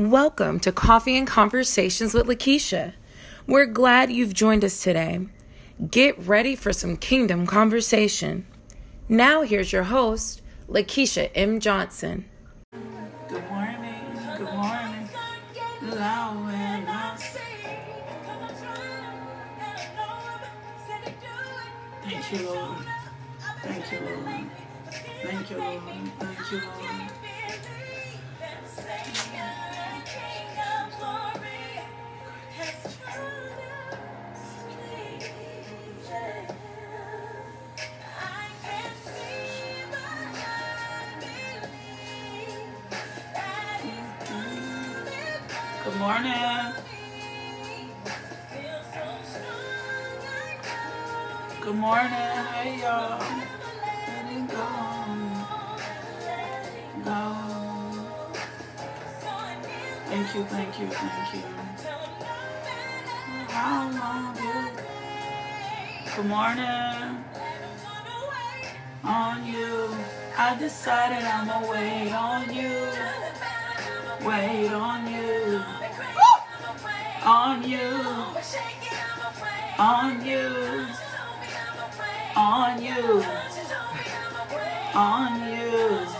Welcome to Coffee and Conversations with Lakeisha. We're glad you've joined us today. Get ready for some kingdom conversation. Now, here's your host, Lakeisha M. Johnson. Good morning, good morning. Thank you, Lord. Thank you, Lord. Thank you, Lord. Thank you, Lord. Morning. Good morning. Hey, y'all. Let go. Go. Thank you, thank you, thank you. How long will- Good morning. On you. I decided I'ma wait on you. Wait on you. On you. On you. On you. On you.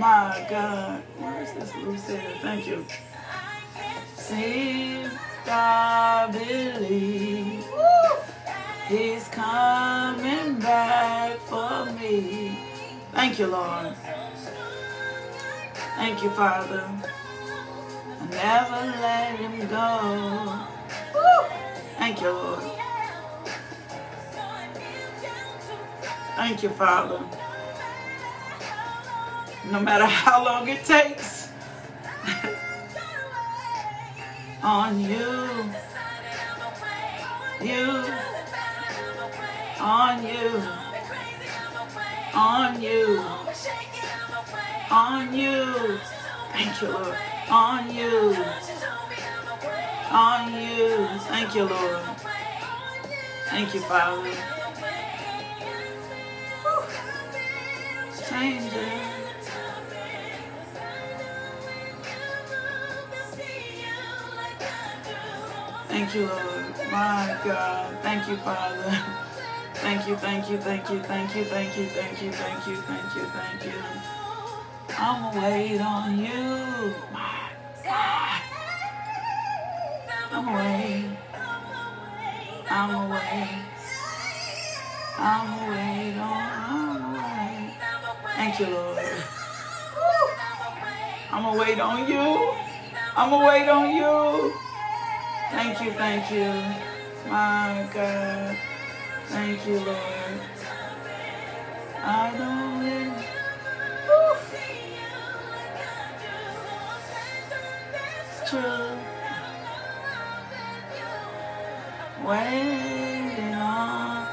My God. Where's this Lucille? Thank you. See, I believe. He's coming back for me. Thank you, Lord. Thank you, Father. I never let him go. Woo. Thank you, Lord. Thank you, Father. No matter how long it takes. on you, you, on you, on you, on you. Thank you, Lord. On you, on you. Thank you, Lord. Thank you, Father. Change. Thank you, Lord. My God. Thank you, Father. Thank you, thank you, thank you, thank you, thank you, thank you, thank you, thank you, thank you. I'ma wait on you. My God. I'ma wait. I'ma wait. I'ma wait on. I'ma wait. Thank you, Lord. I'ma wait on you. I'ma wait on you. Thank you, thank you. My God. Thank you, Lord. I don't really. It's true. Waiting on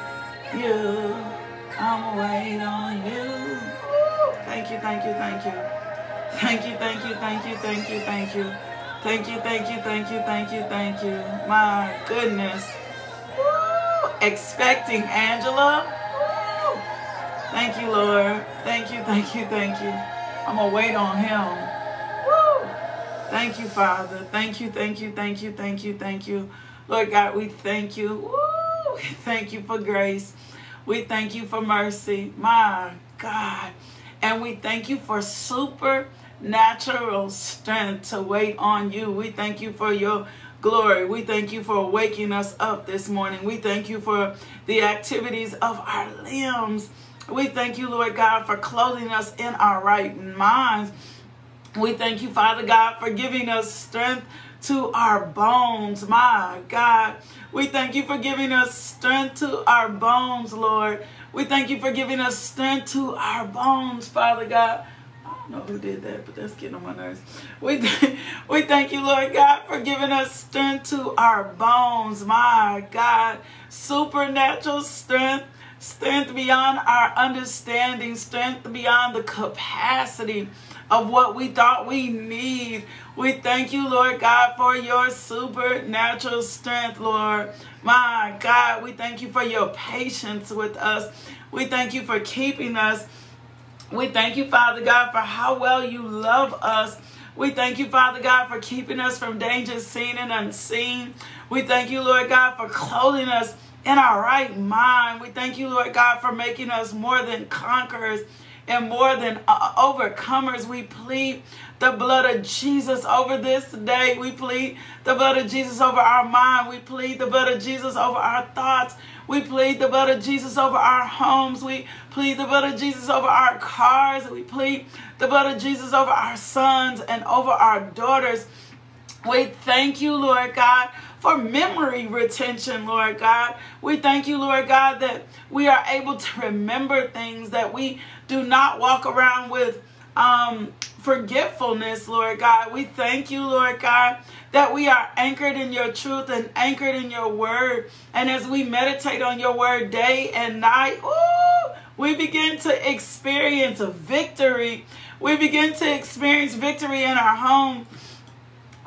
you. I'm waiting on you. Thank you, thank you, thank you. Thank you, thank you, thank you, thank you, thank you. Thank you, thank you, thank you, thank you, thank you. My goodness. Woo! Expecting Angela. Woo! Thank you, Lord. Thank you, thank you, thank you. I'm going to wait on him. Woo! Thank you, Father. Thank you, thank you, thank you, thank you, thank you. Lord God, we thank you. Woo! Thank you for grace. We thank you for mercy. My God. And we thank you for supernatural strength to wait on you. We thank you for your glory. We thank you for waking us up this morning. We thank you for the activities of our limbs. We thank you, Lord God, for clothing us in our right minds. We thank you, Father God, for giving us strength to our bones. My God. We thank you for giving us strength to our bones, Lord. We thank you for giving us strength to our bones, Father God. Know who did that, but that's getting on my nerves. We, th- we thank you, Lord God, for giving us strength to our bones. My God, supernatural strength, strength beyond our understanding, strength beyond the capacity of what we thought we need. We thank you, Lord God, for your supernatural strength, Lord. My God, we thank you for your patience with us. We thank you for keeping us. We thank you, Father God, for how well you love us. We thank you, Father God, for keeping us from dangers seen and unseen. We thank you, Lord God, for clothing us in our right mind. We thank you, Lord God, for making us more than conquerors and more than uh, overcomers. We plead the blood of Jesus over this day. We plead the blood of Jesus over our mind. We plead the blood of Jesus over our thoughts. We plead the blood of Jesus over our homes. We plead the blood of Jesus over our cars. We plead the blood of Jesus over our sons and over our daughters. We thank you, Lord God, for memory retention, Lord God. We thank you, Lord God, that we are able to remember things that we do not walk around with um, forgetfulness, Lord God. We thank you, Lord God, that we are anchored in your truth and anchored in your word. And as we meditate on your word day and night, ooh, we begin to experience victory. We begin to experience victory in our home.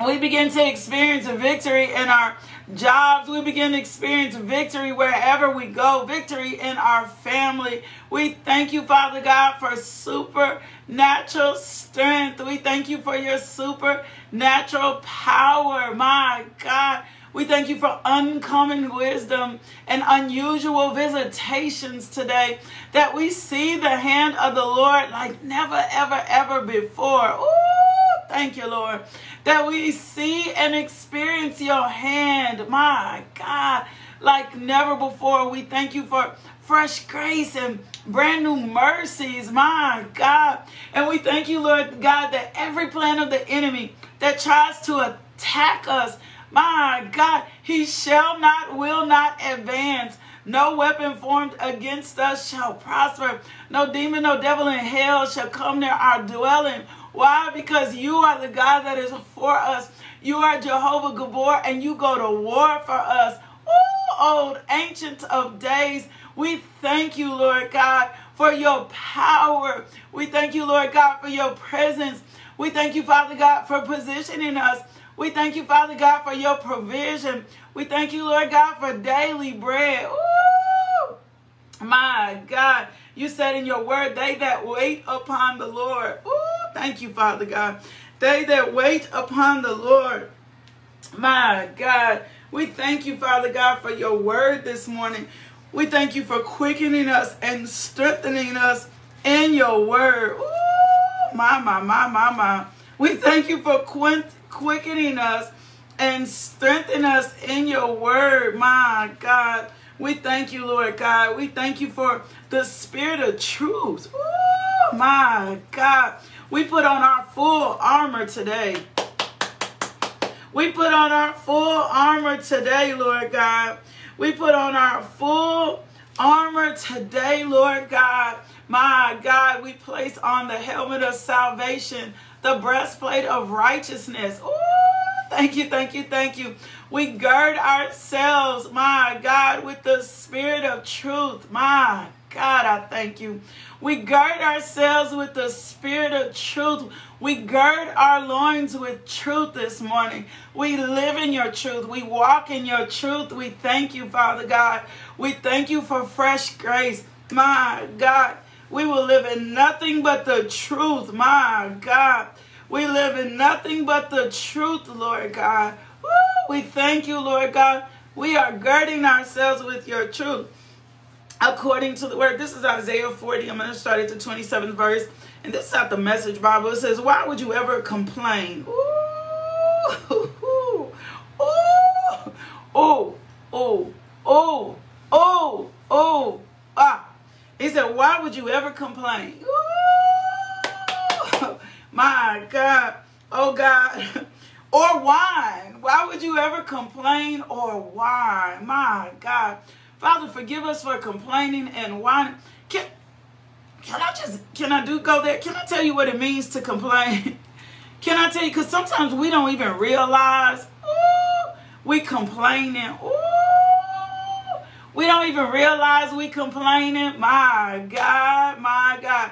We begin to experience a victory in our jobs. We begin to experience victory wherever we go, victory in our family. We thank you, Father God, for supernatural strength. We thank you for your supernatural power. My God. We thank you for uncommon wisdom and unusual visitations today. That we see the hand of the Lord like never, ever, ever before. Ooh, thank you, Lord that we see and experience your hand, my God, like never before. We thank you for fresh grace and brand new mercies, my God. And we thank you, Lord God, that every plan of the enemy that tries to attack us, my God, he shall not, will not advance. No weapon formed against us shall prosper. No demon, no devil in hell shall come near our dwelling. Why? Because you are the God that is for us. You are Jehovah Gibbor and you go to war for us. Ooh, old ancient of days. We thank you, Lord God, for your power. We thank you, Lord God, for your presence. We thank you, Father God, for positioning us. We thank you, Father God, for your provision. We thank you, Lord God, for daily bread. Ooh, my God. You said in your word, they that wait upon the Lord. Ooh, thank you, Father God. They that wait upon the Lord. My God. We thank you, Father God, for your word this morning. We thank you for quickening us and strengthening us in your word. Ooh, my, my, my, my, my. We thank you for quint- quickening us and strengthening us in your word, my God. We thank you, Lord God. We thank you for the spirit of truth. Ooh, my God. We put on our full armor today. We put on our full armor today, Lord God. We put on our full armor today, Lord God. My God, we place on the helmet of salvation, the breastplate of righteousness. Ooh, thank you, thank you, thank you. We gird ourselves, my God, with the spirit of truth. My God, I thank you. We gird ourselves with the spirit of truth. We gird our loins with truth this morning. We live in your truth. We walk in your truth. We thank you, Father God. We thank you for fresh grace. My God, We will live in nothing but the truth. My God. We live in nothing but the truth, Lord God. Woo! We thank you, Lord God. We are girding ourselves with your truth according to the word. This is Isaiah 40. I'm going to start at the 27th verse. And this is out the message Bible. It says, Why would you ever complain? Ooh, ooh, ooh, oh, oh, oh, oh, oh, ah. He said, Why would you ever complain? Ooh, my God. Oh, God. Or why? Why would you ever complain or why? My God. Father, forgive us for complaining and whining. Can, can I just, can I do go there? Can I tell you what it means to complain? Can I tell you? Because sometimes we don't even realize, ooh, we complaining. Ooh, we don't even realize we complaining. My God, my God.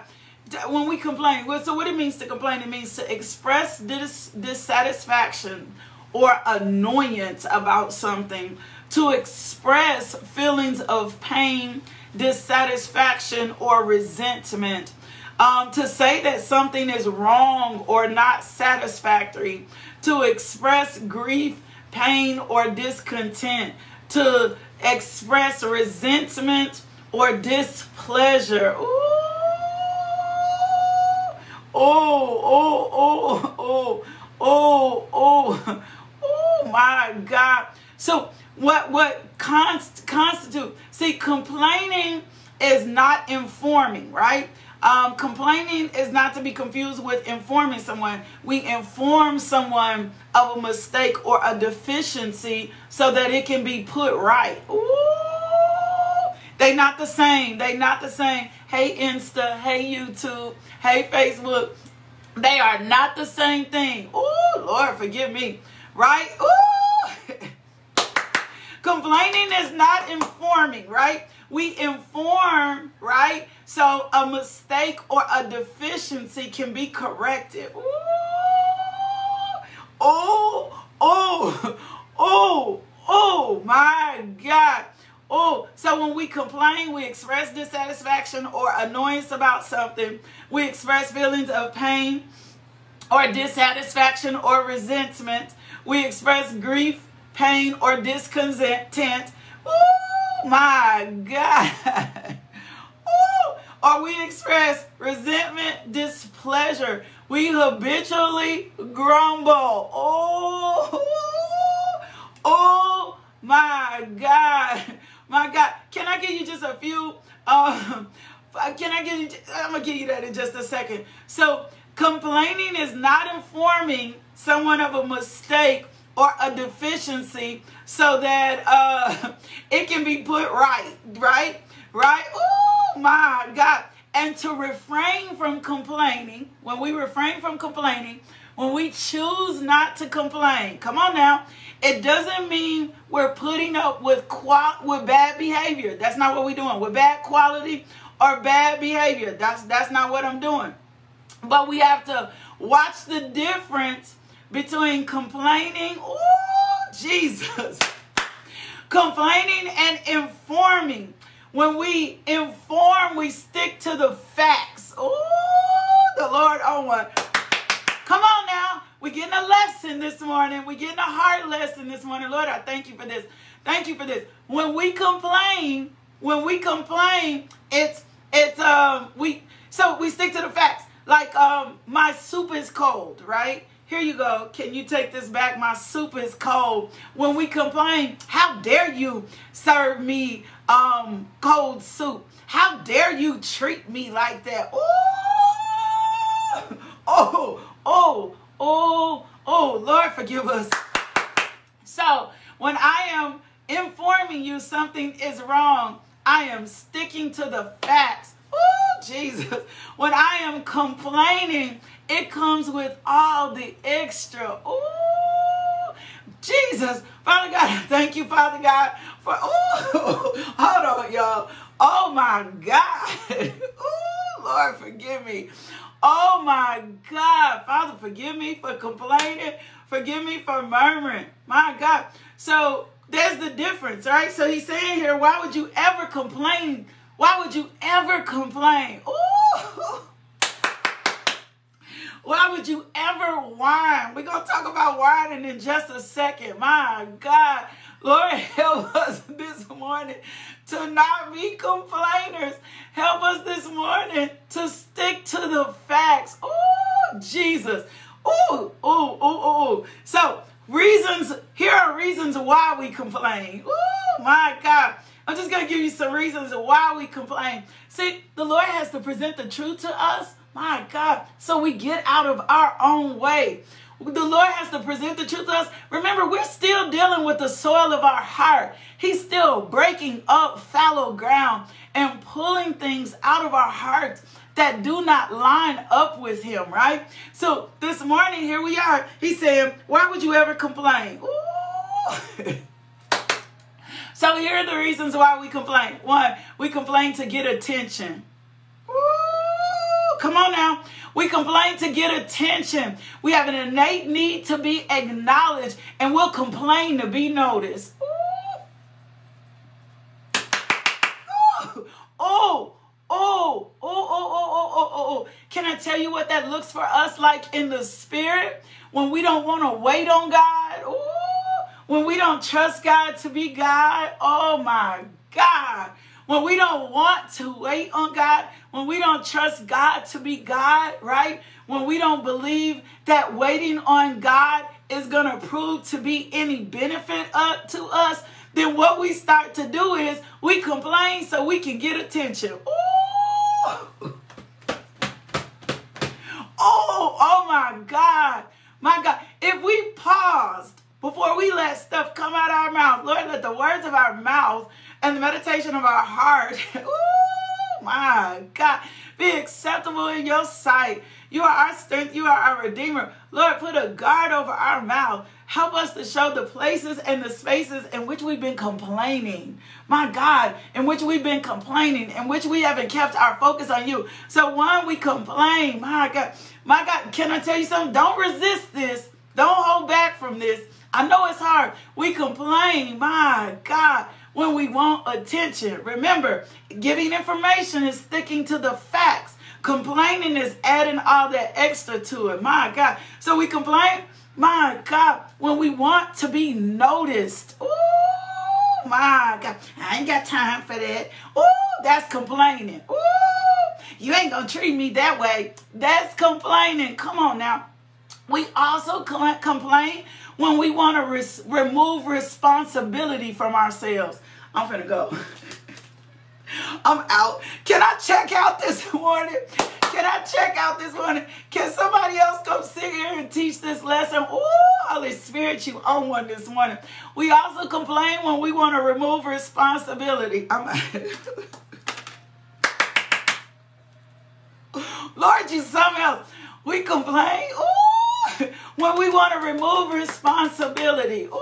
When we complain, so what it means to complain, it means to express dis- dissatisfaction or annoyance about something, to express feelings of pain, dissatisfaction, or resentment. Um, to say that something is wrong or not satisfactory, to express grief, pain, or discontent, to express resentment or displeasure. Ooh. Oh, oh, oh, oh, oh, oh, oh my God. So what what const, constitute see complaining is not informing, right? Um, complaining is not to be confused with informing someone. We inform someone of a mistake or a deficiency so that it can be put right. Ooh, they not the same. They not the same. Hey Insta, hey YouTube, hey Facebook. They are not the same thing. Ooh, Lord, forgive me. Right? Ooh. Complaining is not informing, right? We inform, right? So a mistake or a deficiency can be corrected. Oh, oh, oh, oh, my God. Oh, so when we complain, we express dissatisfaction or annoyance about something. We express feelings of pain or dissatisfaction or resentment. We express grief, pain, or discontent. Oh my God. Or we express resentment, displeasure. We habitually grumble. Oh, oh my God. My God. Can I give you just a few? Um, can I give you? I'm going to give you that in just a second. So, complaining is not informing someone of a mistake or a deficiency so that uh, it can be put right, right? Right? Oh my God. And to refrain from complaining, when we refrain from complaining, when we choose not to complain, come on now, it doesn't mean we're putting up with qual- with bad behavior. That's not what we're doing. With bad quality or bad behavior. That's that's not what I'm doing. But we have to watch the difference between complaining, oh Jesus, complaining and informing. When we inform, we stick to the facts. Oh, the Lord on one. Come on now. We're getting a lesson this morning. We're getting a hard lesson this morning. Lord, I thank you for this. Thank you for this. When we complain, when we complain, it's it's um we so we stick to the facts. Like um my soup is cold, right? Here you go. Can you take this back? My soup is cold. When we complain, how dare you serve me um cold soup? How dare you treat me like that? Ooh! Oh, oh, oh, oh, Lord forgive us. So when I am informing you something is wrong, I am sticking to the facts. Oh, Jesus. When I am complaining, it comes with all the extra. Ooh, Jesus. Father God, thank you, Father God, for, ooh, hold on, y'all. Oh, my God. Oh, Lord, forgive me. Oh, my God. Father, forgive me for complaining. Forgive me for murmuring. My God. So there's the difference, right? So he's saying here, why would you ever complain? Why would you ever complain? Ooh, Ooh. Why would you ever whine? We're going to talk about whining in just a second. My God. Lord, help us this morning to not be complainers. Help us this morning to stick to the facts. Oh, Jesus. Ooh, ooh, ooh, ooh. So, reasons, here are reasons why we complain. Oh, my God. I'm just going to give you some reasons why we complain. See, the Lord has to present the truth to us. My God. So we get out of our own way. The Lord has to present the truth to us. Remember, we're still dealing with the soil of our heart. He's still breaking up fallow ground and pulling things out of our hearts that do not line up with Him, right? So this morning, here we are. He's saying, Why would you ever complain? So here are the reasons why we complain. One, we complain to get attention. Ooh, come on now. We complain to get attention. We have an innate need to be acknowledged, and we'll complain to be noticed. Ooh. Ooh. Oh, oh, oh, oh, oh, oh, oh, oh. Can I tell you what that looks for us like in the spirit? When we don't want to wait on God. Ooh. When we don't trust God to be God. Oh my God. When we don't want to wait on God, when we don't trust God to be God, right? When we don't believe that waiting on God is going to prove to be any benefit up to us, then what we start to do is we complain so we can get attention. Ooh. Oh, oh my God. My God. If we paused before we let stuff come out of our mouth, Lord, let the words of our mouth and the meditation of our heart, ooh, my God, be acceptable in your sight. You are our strength. You are our Redeemer. Lord, put a guard over our mouth. Help us to show the places and the spaces in which we've been complaining. My God, in which we've been complaining, in which we haven't kept our focus on you. So one, we complain. My God, my God, can I tell you something? Don't resist this. Don't hold back from this. I know it's hard. We complain. My God when we want attention. Remember, giving information is sticking to the facts. Complaining is adding all that extra to it. My God. So we complain, my God, when we want to be noticed. Ooh, my God. I ain't got time for that. Ooh, that's complaining. Ooh, you ain't gonna treat me that way. That's complaining. Come on now. We also complain when we want to res- remove responsibility from ourselves. I'm finna go. I'm out. Can I check out this morning? Can I check out this morning? Can somebody else come sit here and teach this lesson? Ooh, Holy Spirit, you own one this morning. We also complain when we want to remove responsibility. I'm Lord, you something else. We complain. Ooh, when we want to remove responsibility. Ooh,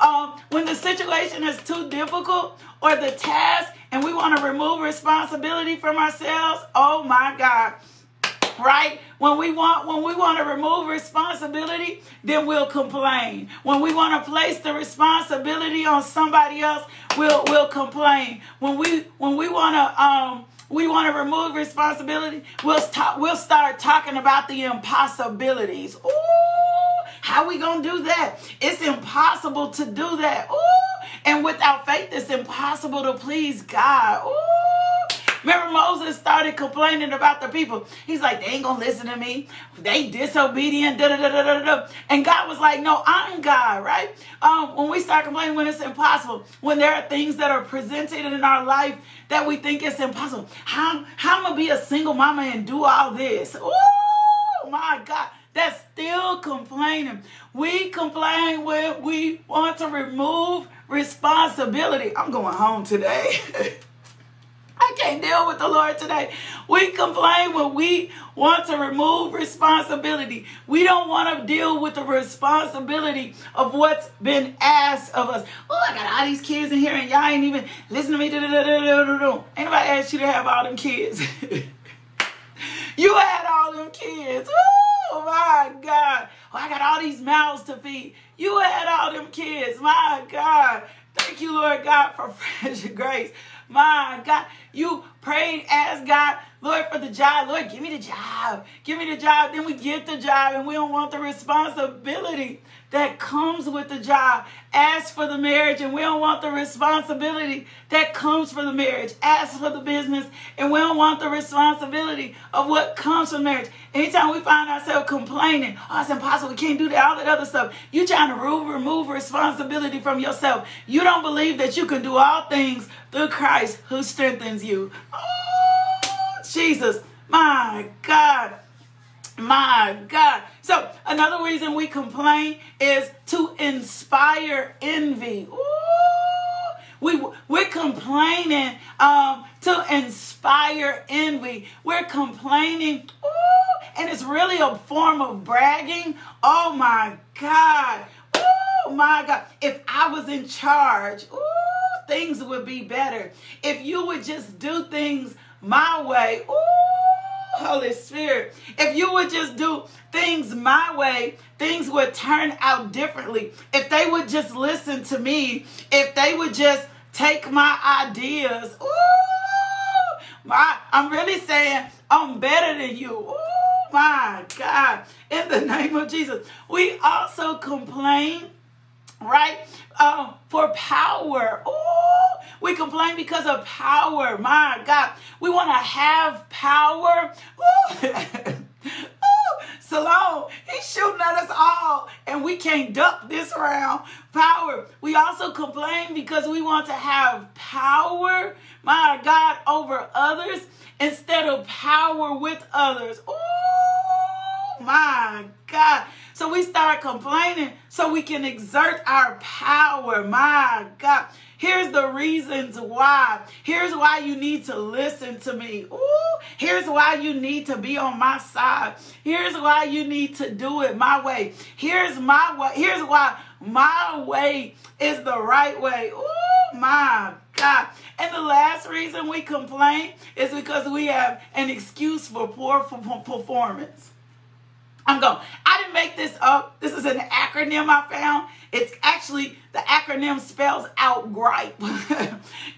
um, when the situation is too difficult or the task and we want to remove responsibility from ourselves, oh my God. Right? When we want when we want to remove responsibility, then we'll complain. When we want to place the responsibility on somebody else, we'll we'll complain. When we when we want to um we want to remove responsibility, we'll start we'll start talking about the impossibilities. Ooh, how we gonna do that? It's impossible to do that. Ooh, and without faith, it's impossible to please God. Ooh. Remember, Moses started complaining about the people. He's like, they ain't gonna listen to me. They disobedient. Da, da, da, da, da, da. And God was like, no, I'm God, right? Um, when we start complaining when it's impossible, when there are things that are presented in our life that we think it's impossible. How how am I gonna be a single mama and do all this? Oh my God that's still complaining. We complain when we want to remove responsibility. I'm going home today. I can't deal with the Lord today. We complain when we want to remove responsibility. We don't want to deal with the responsibility of what's been asked of us. Oh, I got all these kids in here and y'all ain't even listen to me. Ain't nobody asked you to have all them kids. you had all them kids. Oh my God. Oh, I got all these mouths to feed. You had all them kids. My God. Thank you, Lord God, for fresh grace. My God, you prayed, asked God Lord, for the job. Lord, give me the job. Give me the job. Then we get the job and we don't want the responsibility that comes with the job. Ask for the marriage and we don't want the responsibility that comes for the marriage. Ask for the business and we don't want the responsibility of what comes from marriage. Anytime we find ourselves complaining, oh, it's impossible, we can't do that, all that other stuff, you're trying to remove, remove responsibility from yourself. You don't believe that you can do all things through Christ who strengthens you. Oh, Jesus, my God. My God. So another reason we complain is to inspire envy. Ooh, we we're complaining um, to inspire envy. We're complaining, ooh, and it's really a form of bragging. Oh my God. Oh my God. If I was in charge, ooh, things would be better. If you would just do things my way, ooh, Holy Spirit, if you would just do things my way, things would turn out differently. If they would just listen to me, if they would just take my ideas, ooh, my, I'm really saying I'm better than you. Ooh, my God. In the name of Jesus. We also complain, right, um, for power. Ooh, we complain because of power. My God. We want to have power. Salome, he's shooting at us all, and we can't duck this round. Power. We also complain because we want to have power, my God, over others instead of power with others. Ooh, my God. So we start complaining so we can exert our power. My God. Here's the reasons why. Here's why you need to listen to me. Ooh, here's why you need to be on my side. Here's why you need to do it my way. Here's my way. Here's why my way is the right way. Ooh, my God. And the last reason we complain is because we have an excuse for poor performance. I'm going. I didn't make this up. This is an acronym I found. It's actually the acronym spells out gripe.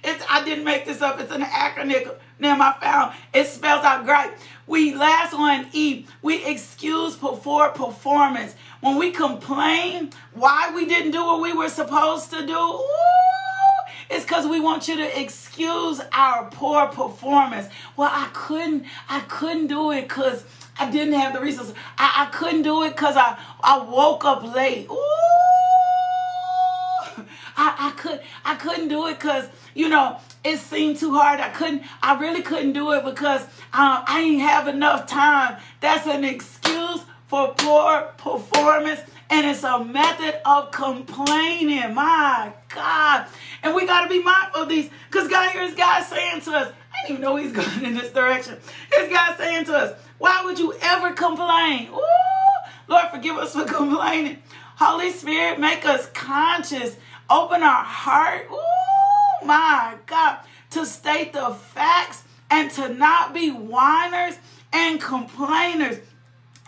it's I didn't make this up. It's an acronym I found. It spells out gripe. We last one E. We excuse before performance. When we complain why we didn't do what we were supposed to do. Ooh, it's because we want you to excuse our poor performance. Well, I couldn't, I couldn't do it because I didn't have the resources. I, I couldn't do it because I, I woke up late. Ooh. I, I could I couldn't do it because you know it seemed too hard. I couldn't I really couldn't do it because um, I didn't have enough time. That's an excuse for poor performance and it's a method of complaining. My God. And we got to be mindful of these because God here's God saying to us, I didn't even know he's going in this direction. Here's God saying to us, why would you ever complain? Ooh, Lord, forgive us for complaining. Holy Spirit, make us conscious. Open our heart. Ooh, my God. To state the facts and to not be whiners and complainers.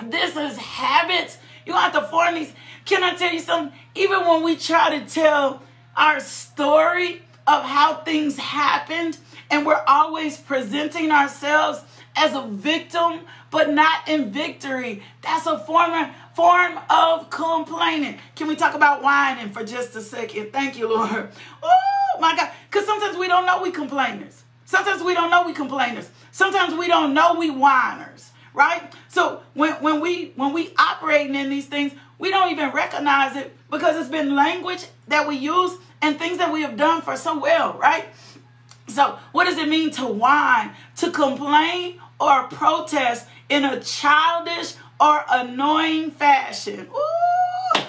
This is habits. You have to form these. Can I tell you something? Even when we try to tell our story of how things happened, and we're always presenting ourselves as a victim, but not in victory. That's a form, form of complaining. Can we talk about whining for just a second? Thank you, Lord. Oh, my God. Because sometimes we don't know we complainers. Sometimes we don't know we complainers. Sometimes we don't know we whiners, right? So when, when we when we operating in these things, we don't even recognize it because it's been language that we use and things that we have done for so well, right? So, what does it mean to whine? To complain or protest in a childish or annoying fashion. Ooh.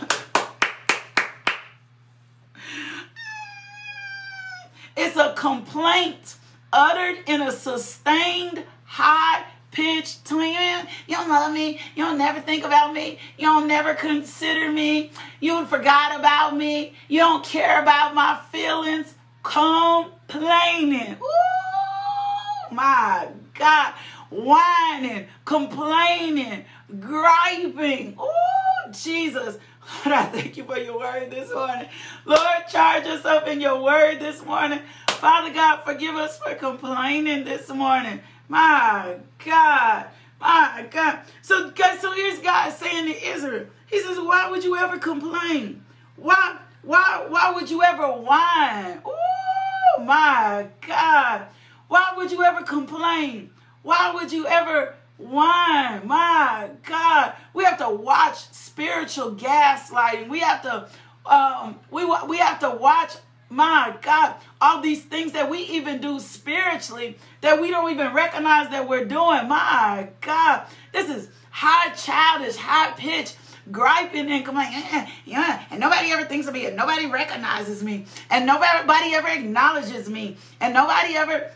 It's a complaint uttered in a sustained, high pitched tone. You don't love me. You don't never think about me. You don't never consider me. You forgot about me. You don't care about my feelings. Complaining. Ooh, my God whining, complaining, griping. Oh, Jesus. Lord, I thank you for your word this morning. Lord, charge us up in your word this morning. Father God, forgive us for complaining this morning. My God. My God. So, God, so here's God saying to Israel, He says, Why would you ever complain? Why, why, why would you ever whine? Oh my God. Why would you ever complain? Why would you ever whine? My God. We have to watch spiritual gaslighting. We have to um we we have to watch my God, all these things that we even do spiritually that we don't even recognize that we're doing. My God, this is high childish, high pitched griping and complaining. Yeah, yeah, and nobody ever thinks of me, and nobody recognizes me, and nobody ever acknowledges me, and nobody ever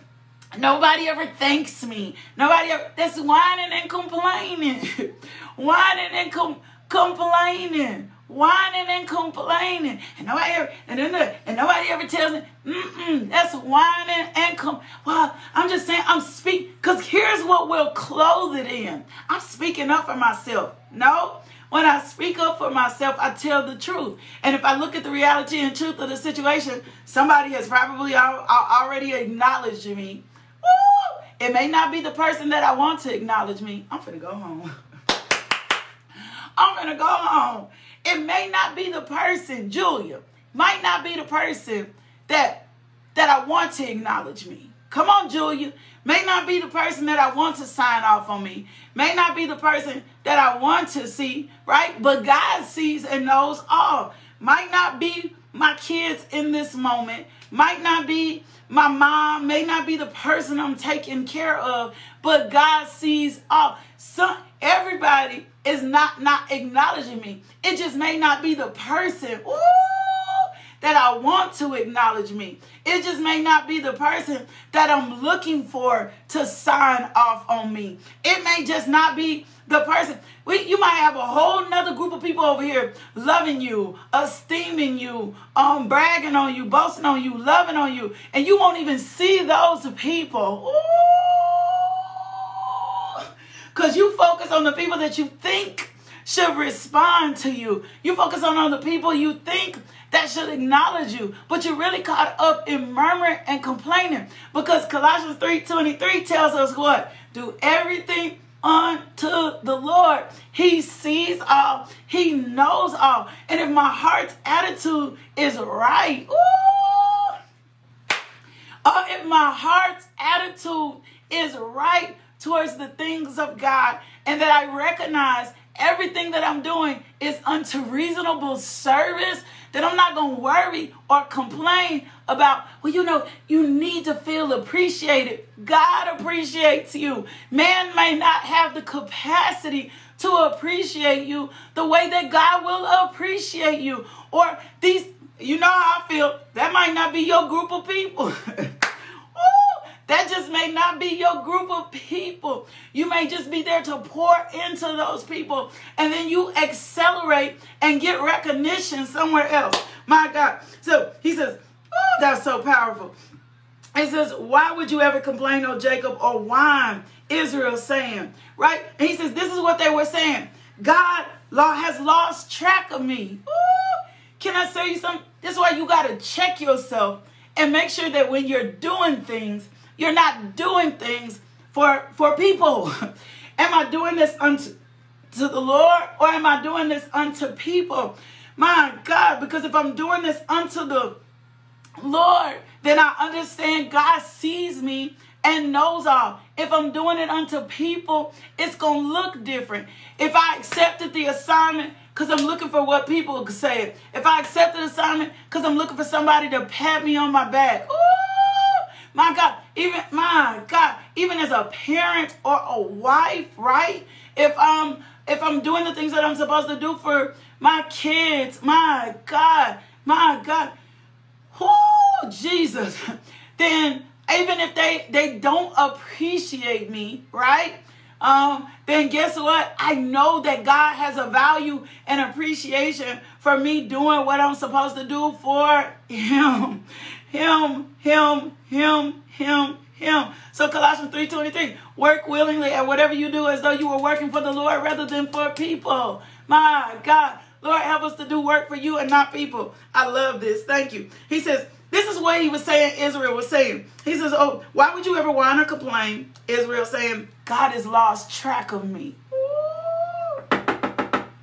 Nobody ever thanks me. Nobody ever. That's whining and complaining. whining and com- complaining. Whining and complaining. And nobody ever, and then the, and nobody ever tells me, mm-mm, that's whining and com. Well, I'm just saying, I'm speak, because here's what we'll clothe it in. I'm speaking up for myself. No, when I speak up for myself, I tell the truth. And if I look at the reality and truth of the situation, somebody has probably al- al- already acknowledged me. It may not be the person that I want to acknowledge me. I'm finna go home. I'm gonna go home. It may not be the person, Julia, might not be the person that that I want to acknowledge me. Come on, Julia. May not be the person that I want to sign off on me. May not be the person that I want to see, right? But God sees and knows all. Might not be my kids in this moment. Might not be my mom. May not be the person I'm taking care of. But God sees all. Some everybody is not not acknowledging me. It just may not be the person. Ooh, that I want to acknowledge me. It just may not be the person that I'm looking for to sign off on me. It may just not be the person. We, you might have a whole nother group of people over here loving you, esteeming you, um, bragging on you, boasting on you, loving on you, and you won't even see those people. Because you focus on the people that you think should respond to you. You focus on all the people you think that should acknowledge you, but you're really caught up in murmuring and complaining because Colossians 3:23 tells us what? Do everything unto the Lord. He sees all, he knows all. And if my heart's attitude is right, ooh, or if my heart's attitude is right towards the things of God and that I recognize everything that I'm doing is unto reasonable service, then I'm not going to worry or complain about, well, you know, you need to feel appreciated. God appreciates you. Man may not have the capacity to appreciate you the way that God will appreciate you. Or these, you know how I feel, that might not be your group of people. That just may not be your group of people. You may just be there to pour into those people and then you accelerate and get recognition somewhere else. My God. So he says, Oh, that's so powerful. He says, Why would you ever complain, O Jacob, or whine, Israel saying? Right? And he says, This is what they were saying. God law has lost track of me. Ooh, can I tell you something? This is why you got to check yourself and make sure that when you're doing things, you're not doing things for, for people. am I doing this unto to the Lord or am I doing this unto people? My God, because if I'm doing this unto the Lord, then I understand God sees me and knows all. If I'm doing it unto people, it's going to look different. If I accepted the assignment because I'm looking for what people say, if I accepted the assignment because I'm looking for somebody to pat me on my back, ooh, my God, even my God, even as a parent or a wife, right? If um if I'm doing the things that I'm supposed to do for my kids, my God, my God, oh Jesus, then even if they they don't appreciate me, right? Um, then guess what? I know that God has a value and appreciation for me doing what I'm supposed to do for Him, Him, Him, Him, Him, Him. So Colossians three twenty three: work willingly at whatever you do as though you were working for the Lord rather than for people. My God. Lord, help us to do work for you and not people. I love this. Thank you. He says, This is what he was saying, Israel was saying. He says, Oh, why would you ever whine or complain? Israel saying, God has lost track of me.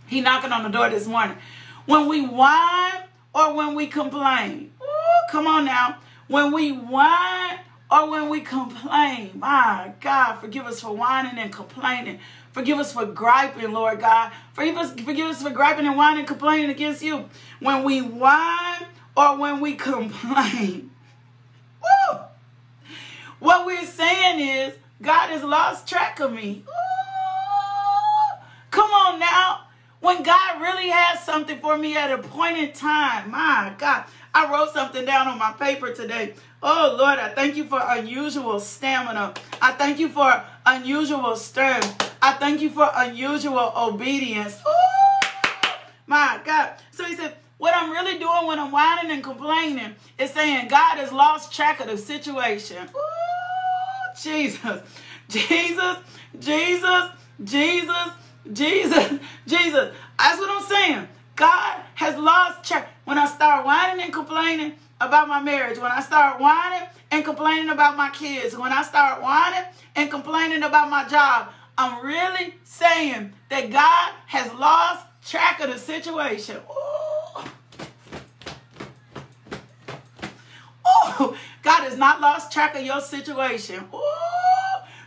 He knocking on the door this morning. When we whine or when we complain. Ooh, come on now. When we whine or when we complain. My God, forgive us for whining and complaining. Forgive us for griping, Lord God. Forgive us, forgive us for griping and whining and complaining against you. When we whine or when we complain. Woo! What we're saying is, God has lost track of me. Ooh. Come on now. When God really has something for me at a point in time, my God, I wrote something down on my paper today. Oh Lord, I thank you for unusual stamina. I thank you for unusual strength. I thank you for unusual obedience. Ooh, my God. So he said, what I'm really doing when I'm whining and complaining is saying God has lost track of the situation. Ooh, Jesus, Jesus, Jesus, Jesus, Jesus, Jesus. That's what I'm saying. God has lost track. When I start whining and complaining about my marriage, when I start whining and complaining about my kids, when I start whining and complaining about my job, I'm really saying that God has lost track of the situation. Ooh. God has not lost track of your situation. Ooh.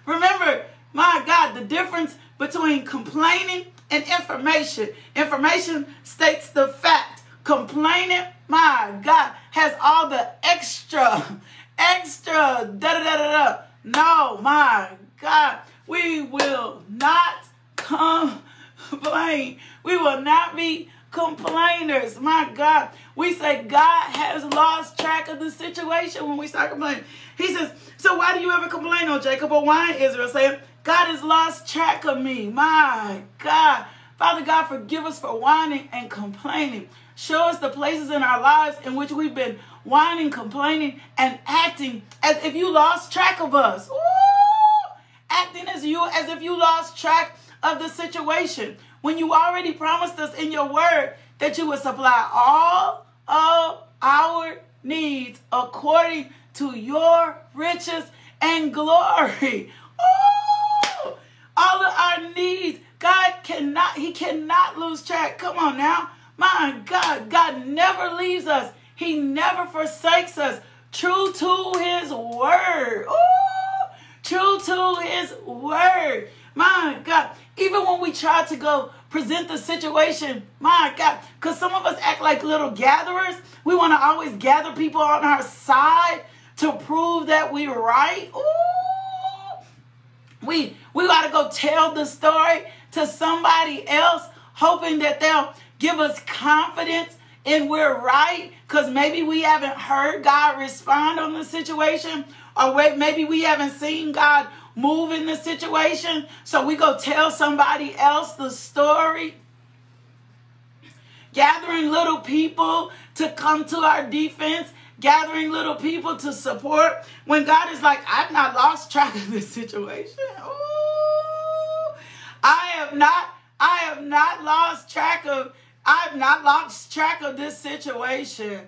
Remember, my God, the difference between complaining and information. Information states the fact. Complaining, my God, has all the extra, extra, da da da da da. No, my God, we will not complain. We will not be complainers. My God, we say God has lost track of the situation when we start complaining. He says, So why do you ever complain, oh Jacob? Or why Israel saying, God has lost track of me. My God. Father God, forgive us for whining and complaining. Show us the places in our lives in which we've been whining, complaining, and acting as if you lost track of us. Ooh! Acting as you as if you lost track of the situation. When you already promised us in your word that you would supply all of our needs according to your riches and glory. All of our needs. God cannot, He cannot lose track. Come on now. My God, God never leaves us. He never forsakes us. True to his word. Ooh, true to his word. My God. Even when we try to go present the situation, my God, because some of us act like little gatherers. We want to always gather people on our side to prove that we're right. Ooh. We we got to go tell the story to somebody else, hoping that they'll give us confidence and we're right because maybe we haven't heard God respond on the situation or maybe we haven't seen God move in the situation. So we go tell somebody else the story. Gathering little people to come to our defense, gathering little people to support when God is like, I've not lost track of this situation. Ooh, I have not, I have not lost track of I've not lost track of this situation.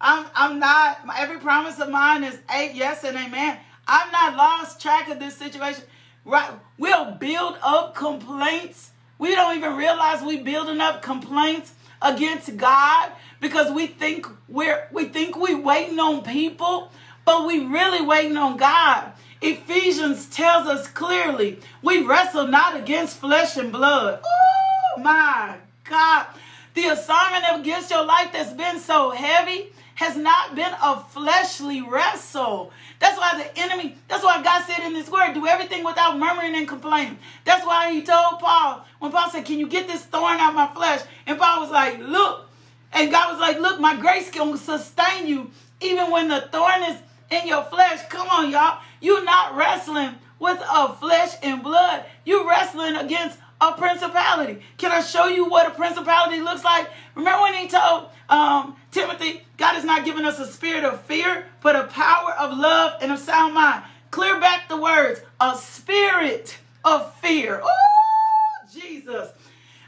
I'm, I'm not, every promise of mine is a yes and amen. I've not lost track of this situation. Right? We'll build up complaints. We don't even realize we building up complaints against God because we think we're we think we waiting on people, but we really waiting on God. Ephesians tells us clearly, we wrestle not against flesh and blood. Oh my God. The assignment against your life that's been so heavy has not been a fleshly wrestle. That's why the enemy, that's why God said in His word, do everything without murmuring and complaining. That's why He told Paul, when Paul said, Can you get this thorn out of my flesh? And Paul was like, Look. And God was like, Look, my grace can sustain you even when the thorn is in your flesh. Come on, y'all. You're not wrestling with a flesh and blood. You're wrestling against a principality. Can I show you what a principality looks like? Remember when he told um, Timothy, God has not given us a spirit of fear, but a power of love and a sound mind. Clear back the words, a spirit of fear. Oh, Jesus.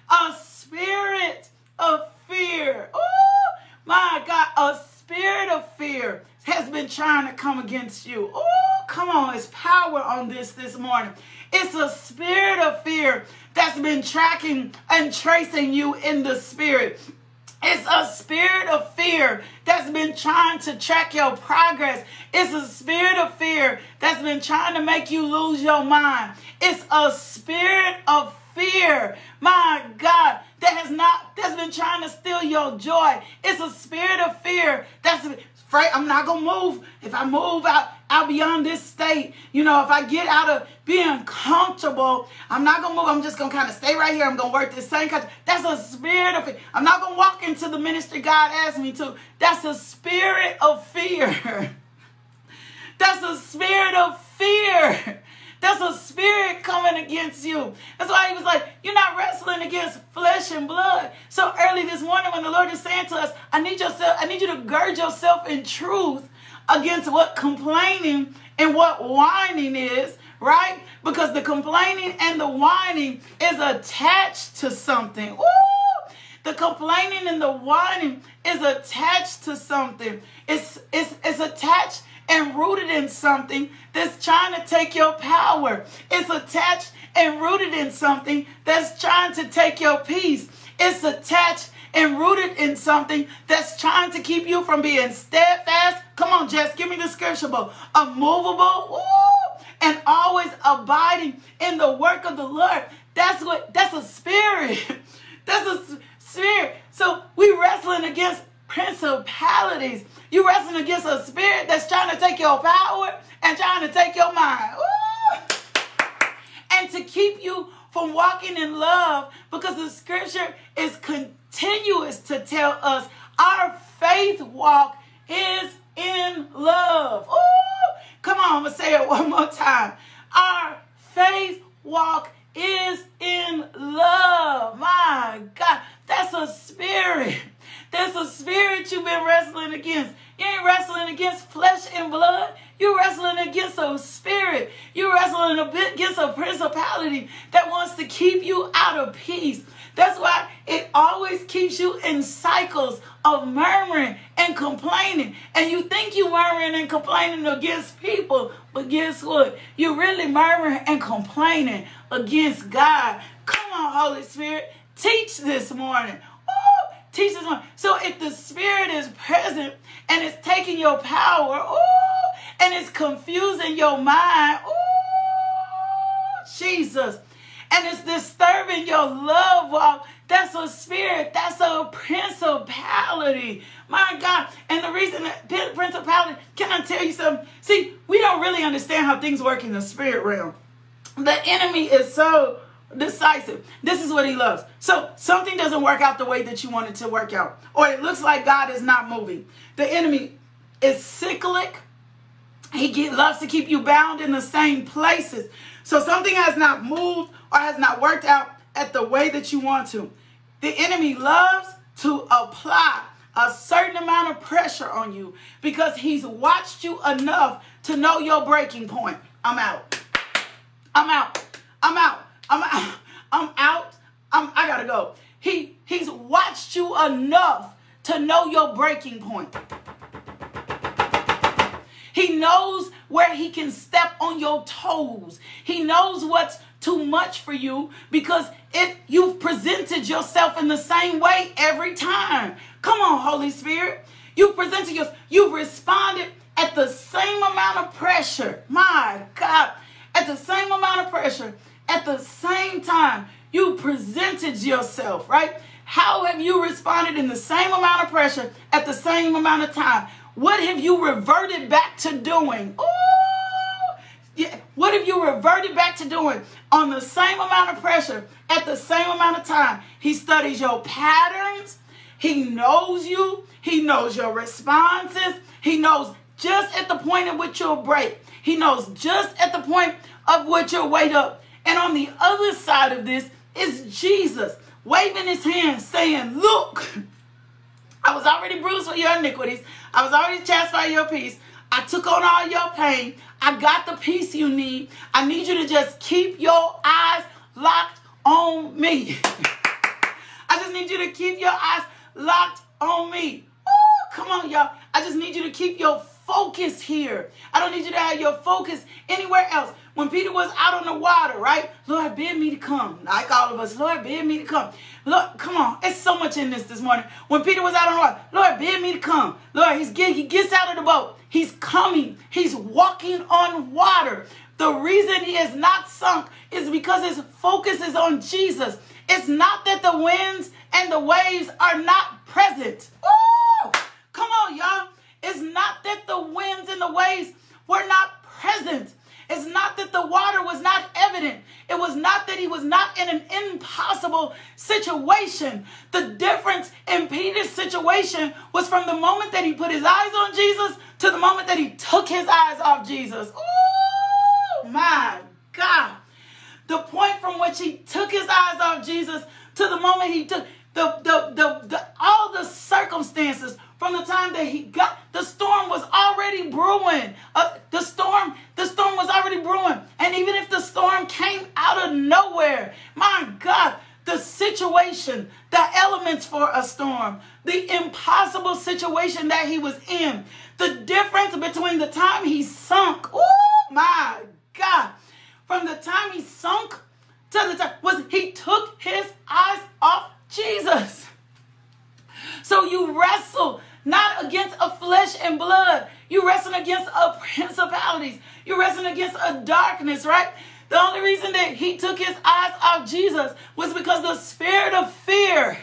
A spirit of fear. Oh, my God. A spirit of fear has been trying to come against you. Oh, come on. It's power on this this morning. It's a spirit of fear that's been tracking and tracing you in the spirit. It's a spirit of fear that's been trying to track your progress. It's a spirit of fear that's been trying to make you lose your mind. It's a spirit of fear, my God, that has not that's been trying to steal your joy. It's a spirit of fear that's afraid I'm not gonna move. If I move out out beyond this state, you know, if I get out of being comfortable, I'm not gonna move. I'm just gonna kind of stay right here. I'm gonna work this same country. That's a spirit of fear. I'm not gonna walk into the ministry God asked me to. That's a spirit of fear. That's a spirit of fear. That's a spirit coming against you. That's why he was like, You're not wrestling against flesh and blood. So early this morning, when the Lord is saying to us, I need yourself, I need you to gird yourself in truth against what complaining and what whining is, right? Because the complaining and the whining is attached to something. Ooh! The complaining and the whining is attached to something. It's, it's, it's attached and rooted in something that's trying to take your power. It's attached and rooted in something that's trying to take your peace. It's attached and rooted in something that's trying to keep you from being steadfast. Come on, Jess, give me the scripture book. Unmovable, woo, and always abiding in the work of the Lord. That's what that's a spirit. That's a spirit. So we wrestling against principalities. You wrestling against a spirit that's trying to take your power and trying to take your mind. And to keep you from walking in love because the scripture is continuous to tell us our faith walk is in love. Ooh. Come on, I'm going to say it one more time. Our faith walk is in love. My God, that's a spirit. That's a spirit you've been wrestling against. You ain't wrestling against flesh and blood. You're wrestling against a spirit. You're wrestling against a principality that wants to keep you out of peace. That's why it always keeps you in cycles of murmuring and complaining. And you think you're murmuring and complaining against people, but guess what? You're really murmuring and complaining against God. Come on, Holy Spirit. Teach this morning. Teach this morning. So if the Spirit is present and it's taking your power, ooh, and it's confusing your mind, ooh, Jesus, and it's disturbing your love walk, that's a spirit, that's a principality. My God. And the reason that principality, can I tell you something? See, we don't really understand how things work in the spirit realm. The enemy is so decisive. This is what he loves. So something doesn't work out the way that you want it to work out, or it looks like God is not moving. The enemy is cyclic. He get, loves to keep you bound in the same places. So something has not moved or has not worked out at the way that you want to. The enemy loves to apply a certain amount of pressure on you because he's watched you enough to know your breaking point. I'm out. I'm out. I'm out. I'm out. I'm out. I'm, I gotta go. He he's watched you enough to know your breaking point. He knows where he can step on your toes. He knows what's too much for you because if you've presented yourself in the same way every time. Come on, Holy Spirit. You've presented yourself, you've responded at the same amount of pressure. My God, at the same amount of pressure, at the same time, you presented yourself, right? How have you responded in the same amount of pressure at the same amount of time? What have you reverted back to doing? Ooh! Yeah. What have you reverted back to doing on the same amount of pressure at the same amount of time? He studies your patterns. He knows you. He knows your responses. He knows just at the point at which you'll break. He knows just at the point of which you'll wait up. And on the other side of this is Jesus waving his hand saying, Look, I was already bruised for your iniquities. I was already chastised for your peace. I took on all your pain. I got the peace you need. I need you to just keep your eyes locked on me. I just need you to keep your eyes locked on me. Oh, Come on, y'all. I just need you to keep your focus here. I don't need you to have your focus anywhere else. When Peter was out on the water, right? Lord, bid me to come. Like all of us, Lord, bid me to come. Lord, come on. It's so much in this this morning. When Peter was out on the water, Lord, bid me to come. Lord, he's get, he gets out of the boat. He's coming. He's walking on water. The reason he is not sunk is because his focus is on Jesus. It's not that the winds and the waves are not present. Ooh, come on, y'all. It's not that the winds and the waves were not present. It's not that the water was not evident. It was not that he was not in an impossible situation. The difference in Peter's situation was from the moment that he put his eyes on Jesus to the moment that he took his eyes off Jesus. Oh my God. The point from which he took his eyes off Jesus to the moment he took the, the, the, the all the circumstances from the time that he got the storm was already brewing. Uh, the storm the storm was already brewing. And even if the storm came out of nowhere my god the situation the elements for a storm the impossible situation that he was in the difference between the time he sunk oh my god from the time he sunk to the time was he took his eyes off jesus. So you wrestle not against a flesh and blood. You're wrestling against a principalities. You're wrestling against a darkness, right? The only reason that he took his eyes off Jesus was because the spirit of fear,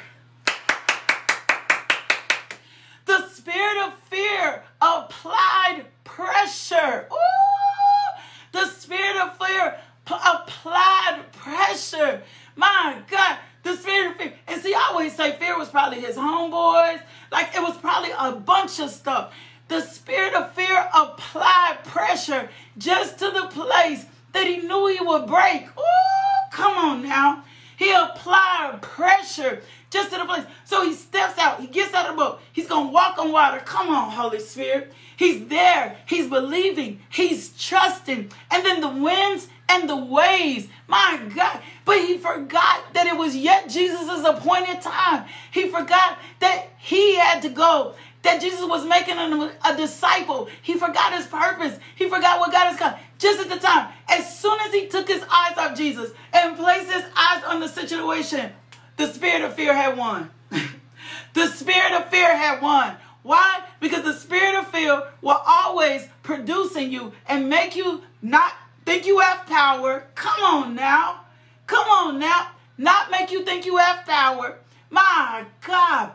the spirit of fear applied pressure. Ooh, the spirit of fear p- applied pressure. My God, the spirit of fear. And see, I always say fear was probably his homeboys. Like it was probably a bunch of stuff. The spirit of fear applied pressure just to the place that he knew he would break. Ooh, come on now. He applied pressure just to the place. So he steps out. He gets out of the boat. He's going to walk on water. Come on, Holy Spirit. He's there. He's believing. He's trusting. And then the winds and the waves. My God. But he forgot that it was yet Jesus' appointed time. He forgot that he had to go. That Jesus was making a, a disciple. He forgot his purpose. He forgot what God has done. Just at the time, as soon as he took his eyes off Jesus and placed his eyes on the situation, the spirit of fear had won. the spirit of fear had won. Why? Because the spirit of fear will always produce in you and make you not think you have power. Come on now. Come on now. Not make you think you have power. My God.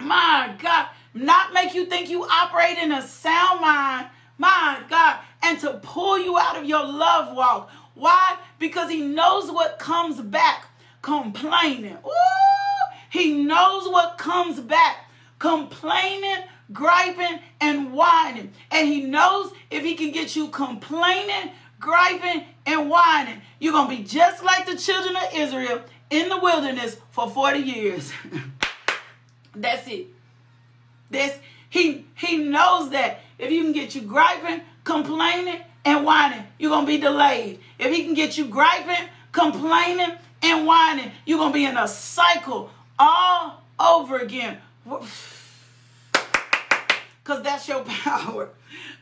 My God. Not make you think you operate in a sound mind. My God. And to pull you out of your love walk. Why? Because he knows what comes back complaining. Ooh, he knows what comes back complaining, griping, and whining. And he knows if he can get you complaining, griping, and whining, you're going to be just like the children of Israel in the wilderness for 40 years. That's it. That's he he knows that if he can get you griping, complaining, and whining, you're gonna be delayed. If he can get you griping, complaining, and whining, you're gonna be in a cycle all over again. Cause that's your power.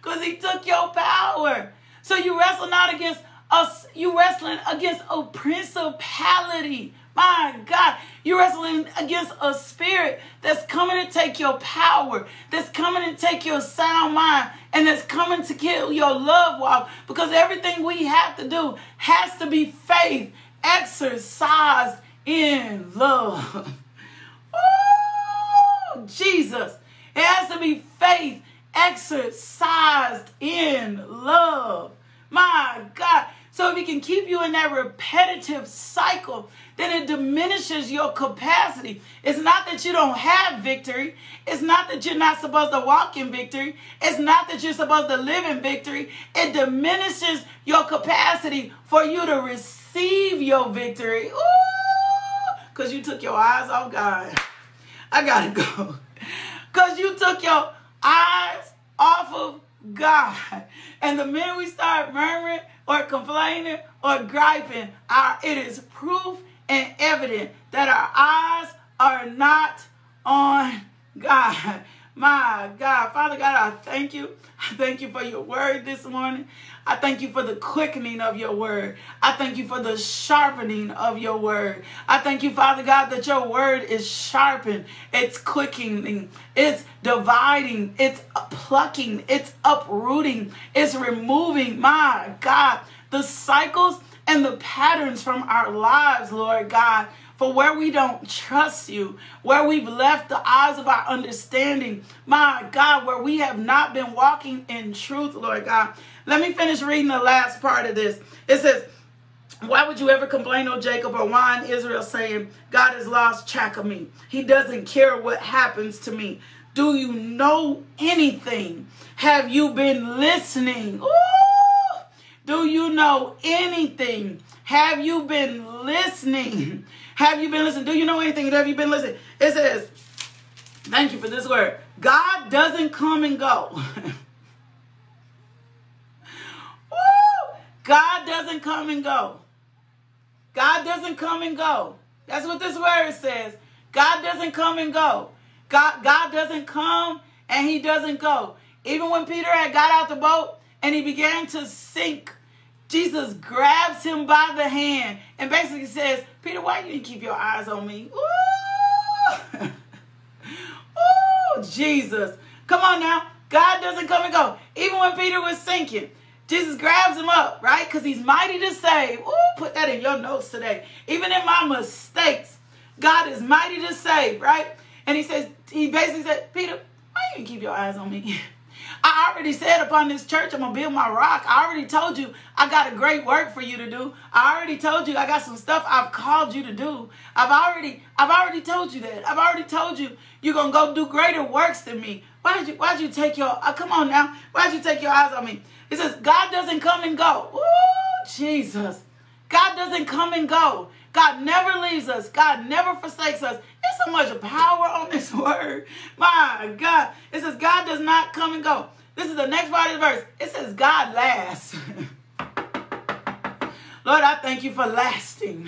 Cause he took your power. So you wrestle not against us, you wrestling against a principality. My God, you're wrestling against a spirit that's coming to take your power, that's coming to take your sound mind, and that's coming to kill your love walk. Because everything we have to do has to be faith exercised in love. Oh, Jesus. It has to be faith exercised in love. My God. So if he can keep you in that repetitive cycle, then it diminishes your capacity. It's not that you don't have victory. It's not that you're not supposed to walk in victory. It's not that you're supposed to live in victory. It diminishes your capacity for you to receive your victory. Because you took your eyes off God. I gotta go. Because you took your eyes off of God. And the minute we start murmuring or complaining or griping, our, it is proof and evident that our eyes are not on God. My God, Father God, I thank you. I thank you for your word this morning. I thank you for the quickening of your word. I thank you for the sharpening of your word. I thank you, Father God, that your word is sharpened, it's quickening, it's dividing, it's plucking, it's uprooting, it's removing, my God, the cycles and the patterns from our lives, Lord God for where we don't trust you, where we've left the eyes of our understanding, my God, where we have not been walking in truth, Lord God. Let me finish reading the last part of this. It says, why would you ever complain, O Jacob, or whine, Israel, saying, God has lost track of me? He doesn't care what happens to me. Do you know anything? Have you been listening? Ooh! Do you know anything? Have you been listening? Have you been listening? Do you know anything? Have you been listening? It says, thank you for this word. God doesn't come and go. God doesn't come and go. God doesn't come and go. That's what this word says. God doesn't come and go. God, God doesn't come and he doesn't go. Even when Peter had got out the boat and he began to sink, Jesus grabs him by the hand and basically says, Peter, why you didn't keep your eyes on me? Ooh, Ooh Jesus. Come on now. God doesn't come and go. Even when Peter was sinking, Jesus grabs him up, right? Because he's mighty to save. Ooh, put that in your notes today. Even in my mistakes, God is mighty to save, right? And he says, he basically said, Peter, why you didn't keep your eyes on me? I already said upon this church, I'm gonna build my rock. I already told you I got a great work for you to do. I already told you I got some stuff I've called you to do. I've already, I've already told you that. I've already told you you're gonna go do greater works than me. Why'd you, why'd you take your, uh, come on now, why'd you take your eyes on me? It says, God doesn't come and go. Ooh, Jesus. God doesn't come and go. God never leaves us. God never forsakes us. There's so much power on this word. My God. It says God does not come and go. This is the next part of the verse. It says God lasts. Lord, I thank you for lasting.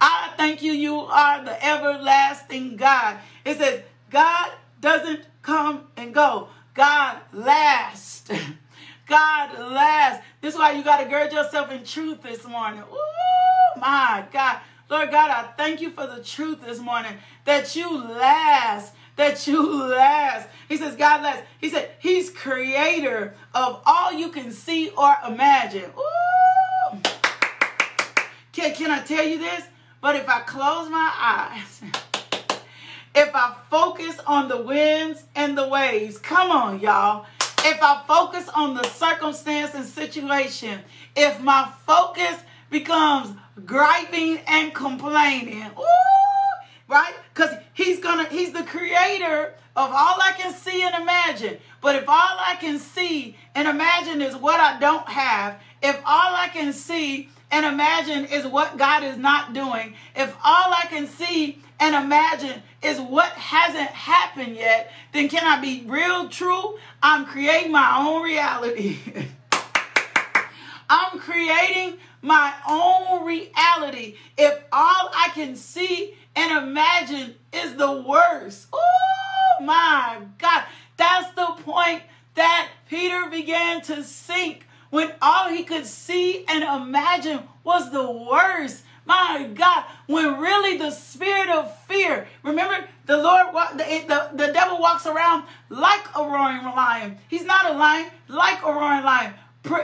I thank you. You are the everlasting God. It says God doesn't come and go. God lasts. God lasts. This is why you got to gird yourself in truth this morning. Ooh, my God. Lord God, I thank you for the truth this morning that you last, that you last. He says, God last. He said, He's creator of all you can see or imagine. Ooh. Can, can I tell you this? But if I close my eyes, if I focus on the winds and the waves, come on, y'all. If I focus on the circumstance and situation, if my focus becomes griping and complaining, ooh, right? Because he's gonna, he's the creator of all I can see and imagine. But if all I can see and imagine is what I don't have, if all I can see and imagine is what God is not doing, if all I can see and imagine is what hasn't happened yet, then can I be real true? I'm creating my own reality. I'm creating my own reality. If all I can see and imagine is the worst. Oh my God. That's the point that Peter began to sink when all he could see and imagine was the worst. My God, when really the spirit of fear, remember the Lord, the, the, the devil walks around like a roaring lion. He's not a lion, like a roaring lion.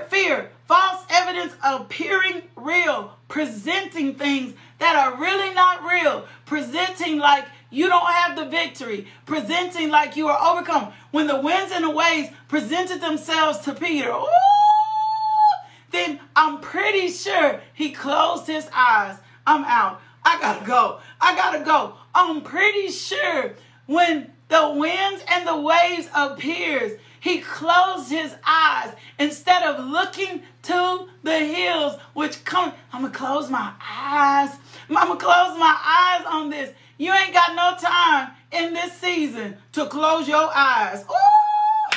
Fear, false evidence appearing real, presenting things that are really not real, presenting like you don't have the victory, presenting like you are overcome. When the winds and the waves presented themselves to Peter, ooh, then I'm pretty sure he closed his eyes. I'm out. I gotta go. I gotta go. I'm pretty sure when the winds and the waves appears, he closed his eyes instead of looking to the hills which come. I'm gonna close my eyes. I'm gonna close my eyes on this. You ain't got no time in this season to close your eyes. Ooh!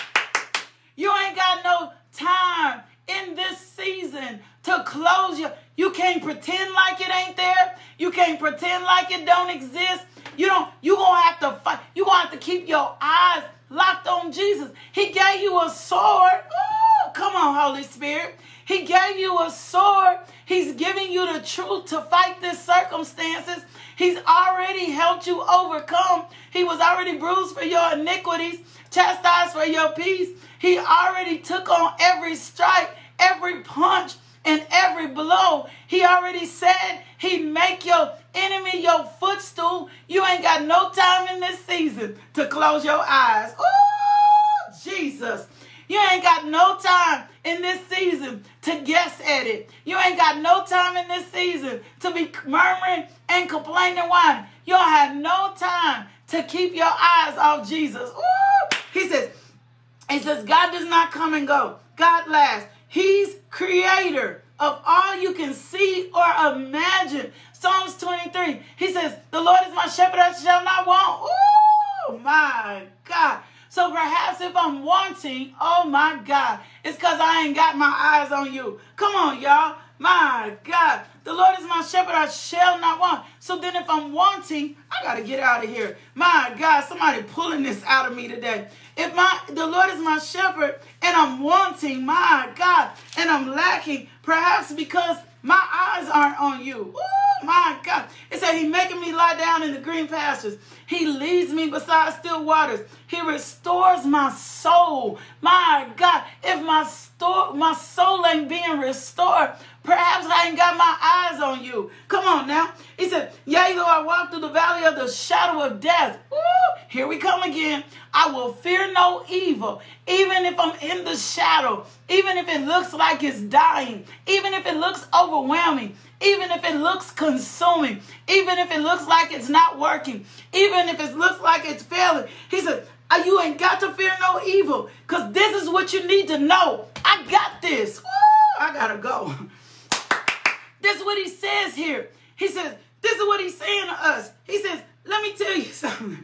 You ain't got no time in this season to close your you can't pretend like it ain't there you can't pretend like it don't exist you don't you gonna have to fight you gonna have to keep your eyes locked on Jesus. He gave you a sword. Ooh, come on, Holy Spirit. He gave you a sword. He's giving you the truth to fight these circumstances. He's already helped you overcome. He was already bruised for your iniquities, chastised for your peace. He already took on every strike, every punch, and every blow. He already said he'd make your enemy your footstool. You ain't got no time in this season to close your eyes. Oh, Jesus. You ain't got no time in this season to guess at it. You ain't got no time in this season to be murmuring and complaining why. You don't have no time to keep your eyes off Jesus. Ooh. He says, he says, God does not come and go. God lasts. He's creator of all you can see or imagine. Psalms 23, he says, The Lord is my shepherd, I shall not want. Oh my God. So perhaps if I'm wanting, oh my God, it's because I ain't got my eyes on you. Come on, y'all. My God. The Lord is my shepherd, I shall not want. So then if I'm wanting, I got to get out of here. My God, somebody pulling this out of me today. If my the Lord is my shepherd and I'm wanting, my God, and I'm lacking, perhaps because my eyes aren't on you. Oh my God. It said he making me lie down in the green pastures. He leads me beside still waters. He restores my soul. My God, if my store my soul ain't being restored, perhaps I ain't got my eyes on you. Come on now. He said, Yea, though I walk through the valley of the shadow of death. Woo, here we come again. I will fear no evil, even if I'm in the shadow, even if it looks like it's dying, even if it looks overwhelming, even if it looks consuming, even if it looks like it's not working, even if it looks like it's failing. He said, "Uh, You ain't got to fear no evil because this is what you need to know. I got this. Woo, I got to go. This is what he says here. He says, This is what he's saying to us. He says, Let me tell you something.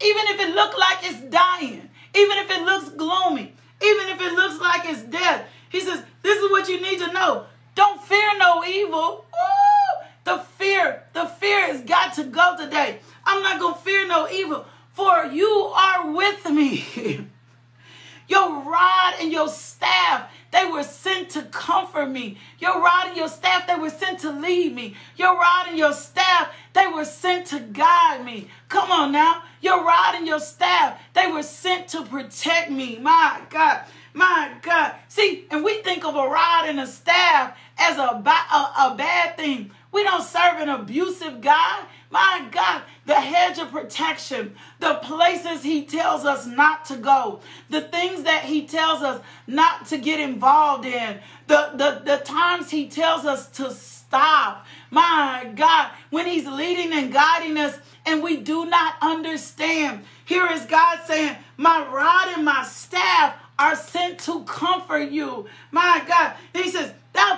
Even if it looks like it's dying, even if it looks gloomy, even if it looks like it's death, he says, This is what you need to know. Don't fear no evil. Ooh, the fear, the fear has got to go today. I'm not going to fear no evil, for you are with me. Your rod and your staff, they were sent to comfort me. Your rod and your staff, they were sent to lead me. Your rod and your staff, they were sent to guide me. Come on now. Your rod and your staff, they were sent to protect me. My God. My God. See, and we think of a rod and a staff as a, a, a bad thing. We don't serve an abusive God. My God, the hedge of protection, the places He tells us not to go, the things that He tells us not to get involved in, the, the, the times He tells us to stop. My God, when He's leading and guiding us and we do not understand, here is God saying, My rod and my staff are sent to comfort you. My God, He says,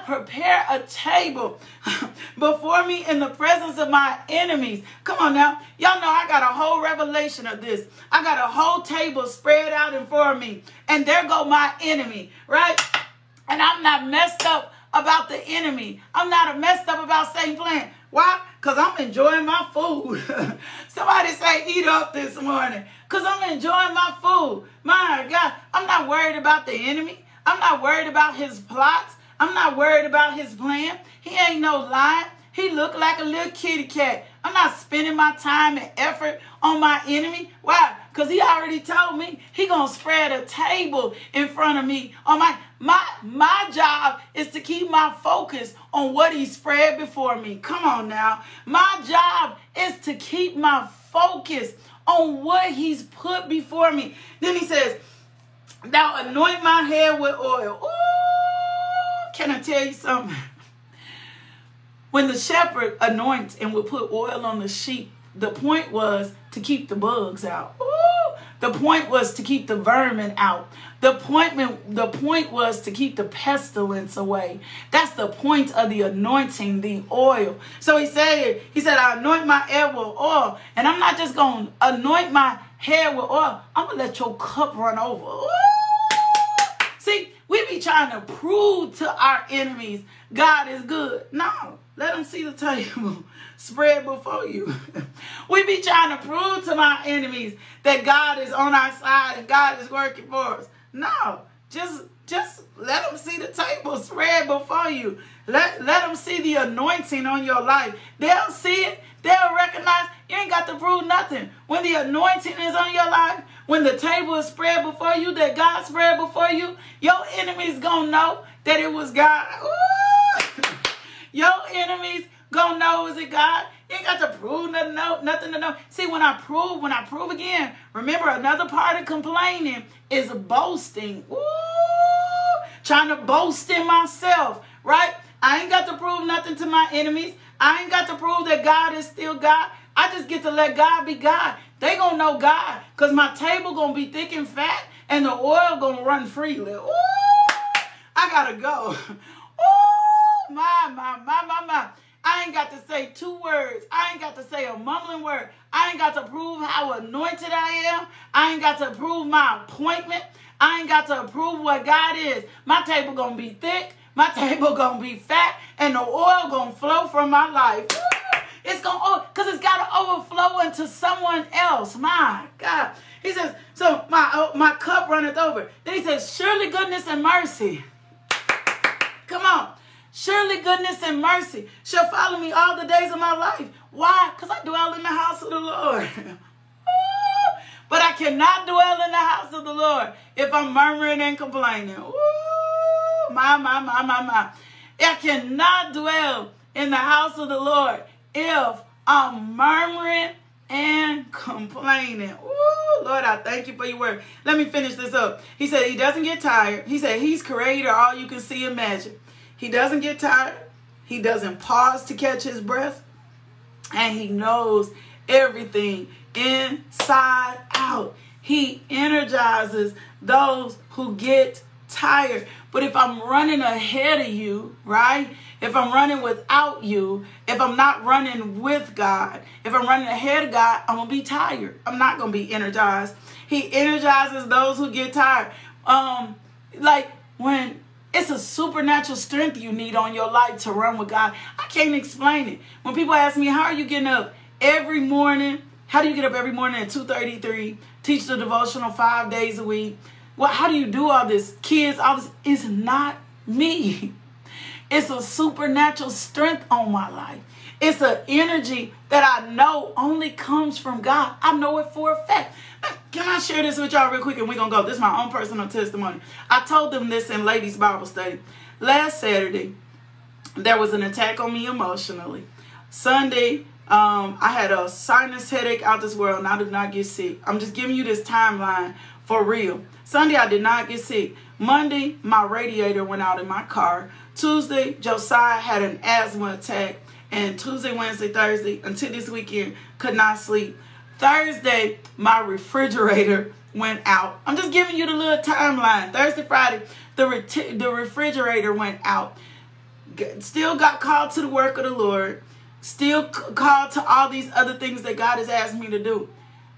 prepare a table before me in the presence of my enemies. Come on now. Y'all know I got a whole revelation of this. I got a whole table spread out in front of me. And there go my enemy, right? And I'm not messed up about the enemy. I'm not messed up about Satan plan. Why? Because I'm enjoying my food. Somebody say eat up this morning. Because I'm enjoying my food. My God, I'm not worried about the enemy. I'm not worried about his plots. I'm not worried about his plan. He ain't no lie. He look like a little kitty cat. I'm not spending my time and effort on my enemy. Why? Because he already told me he gonna spread a table in front of me. On my my my job is to keep my focus on what he spread before me. Come on now. My job is to keep my focus on what he's put before me. Then he says, Thou anoint my head with oil. Ooh, can I tell you something? When the shepherd anoints and would put oil on the sheep, the point was to keep the bugs out. Ooh, the point was to keep the vermin out. The point, the point was to keep the pestilence away. That's the point of the anointing, the oil. So he said, he said, I anoint my head with oil. And I'm not just going to anoint my hair with oil. I'm going to let your cup run over. Ooh. See, We be trying to prove to our enemies God is good. No, let them see the table spread before you. we be trying to prove to my enemies that God is on our side and God is working for us. No, just just let them see the table spread before you. Let, let them see the anointing on your life. They'll see it. They'll recognize you ain't got to prove nothing. When the anointing is on your life, when the table is spread before you, that God spread before you, your enemies gonna know that it was God. Your enemies gonna know is it God. You ain't got to prove nothing, no, nothing to know. See, when I prove, when I prove again, remember another part of complaining is boasting. Ooh, trying to boast in myself, right? I ain't got to prove nothing to my enemies. I ain't got to prove that God is still God. I just get to let God be God. They gonna know God, cause my table gonna be thick and fat, and the oil gonna run freely. Ooh, I gotta go. Ooh, my, my, my, my, my. I ain't got to say two words. I ain't got to say a mumbling word. I ain't got to prove how anointed I am. I ain't got to prove my appointment. I ain't got to prove what God is. My table gonna be thick. My table gonna be fat, and the oil gonna flow from my life. It's gonna, cause it's gotta overflow into someone else. My God. He says, so my oh, my cup runneth over. Then he says, surely goodness and mercy. Come on. Surely goodness and mercy shall follow me all the days of my life. Why? Because I dwell in the house of the Lord. but I cannot dwell in the house of the Lord if I'm murmuring and complaining. Ooh, my, my, my, my, my. I cannot dwell in the house of the Lord if I'm murmuring and complaining. Ooh, Lord, I thank you for your word. Let me finish this up. He said he doesn't get tired. He said he's creator, all you can see and imagine. He doesn't get tired. He doesn't pause to catch his breath. And he knows everything inside out. He energizes those who get tired. But if I'm running ahead of you, right? If I'm running without you, if I'm not running with God, if I'm running ahead of God, I'm going to be tired. I'm not going to be energized. He energizes those who get tired. Um like when it's a supernatural strength you need on your life to run with God. I can't explain it. When people ask me, how are you getting up every morning? How do you get up every morning at 2.33, teach the devotional five days a week? Well, how do you do all this? Kids, all this is not me. It's a supernatural strength on my life. It's an energy that I know only comes from God. I know it for a fact. Can I share this with y'all real quick and we're going to go? This is my own personal testimony. I told them this in Ladies Bible Study. Last Saturday, there was an attack on me emotionally. Sunday, um, I had a sinus headache out this world and I did not get sick. I'm just giving you this timeline for real. Sunday, I did not get sick. Monday, my radiator went out in my car. Tuesday, Josiah had an asthma attack. And Tuesday, Wednesday, Thursday, until this weekend, could not sleep. Thursday, my refrigerator went out. I'm just giving you the little timeline. Thursday, Friday, the, re- the refrigerator went out. Still got called to the work of the Lord. Still called to all these other things that God has asked me to do.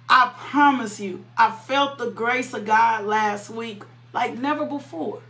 I promise you, I felt the grace of God last week like never before.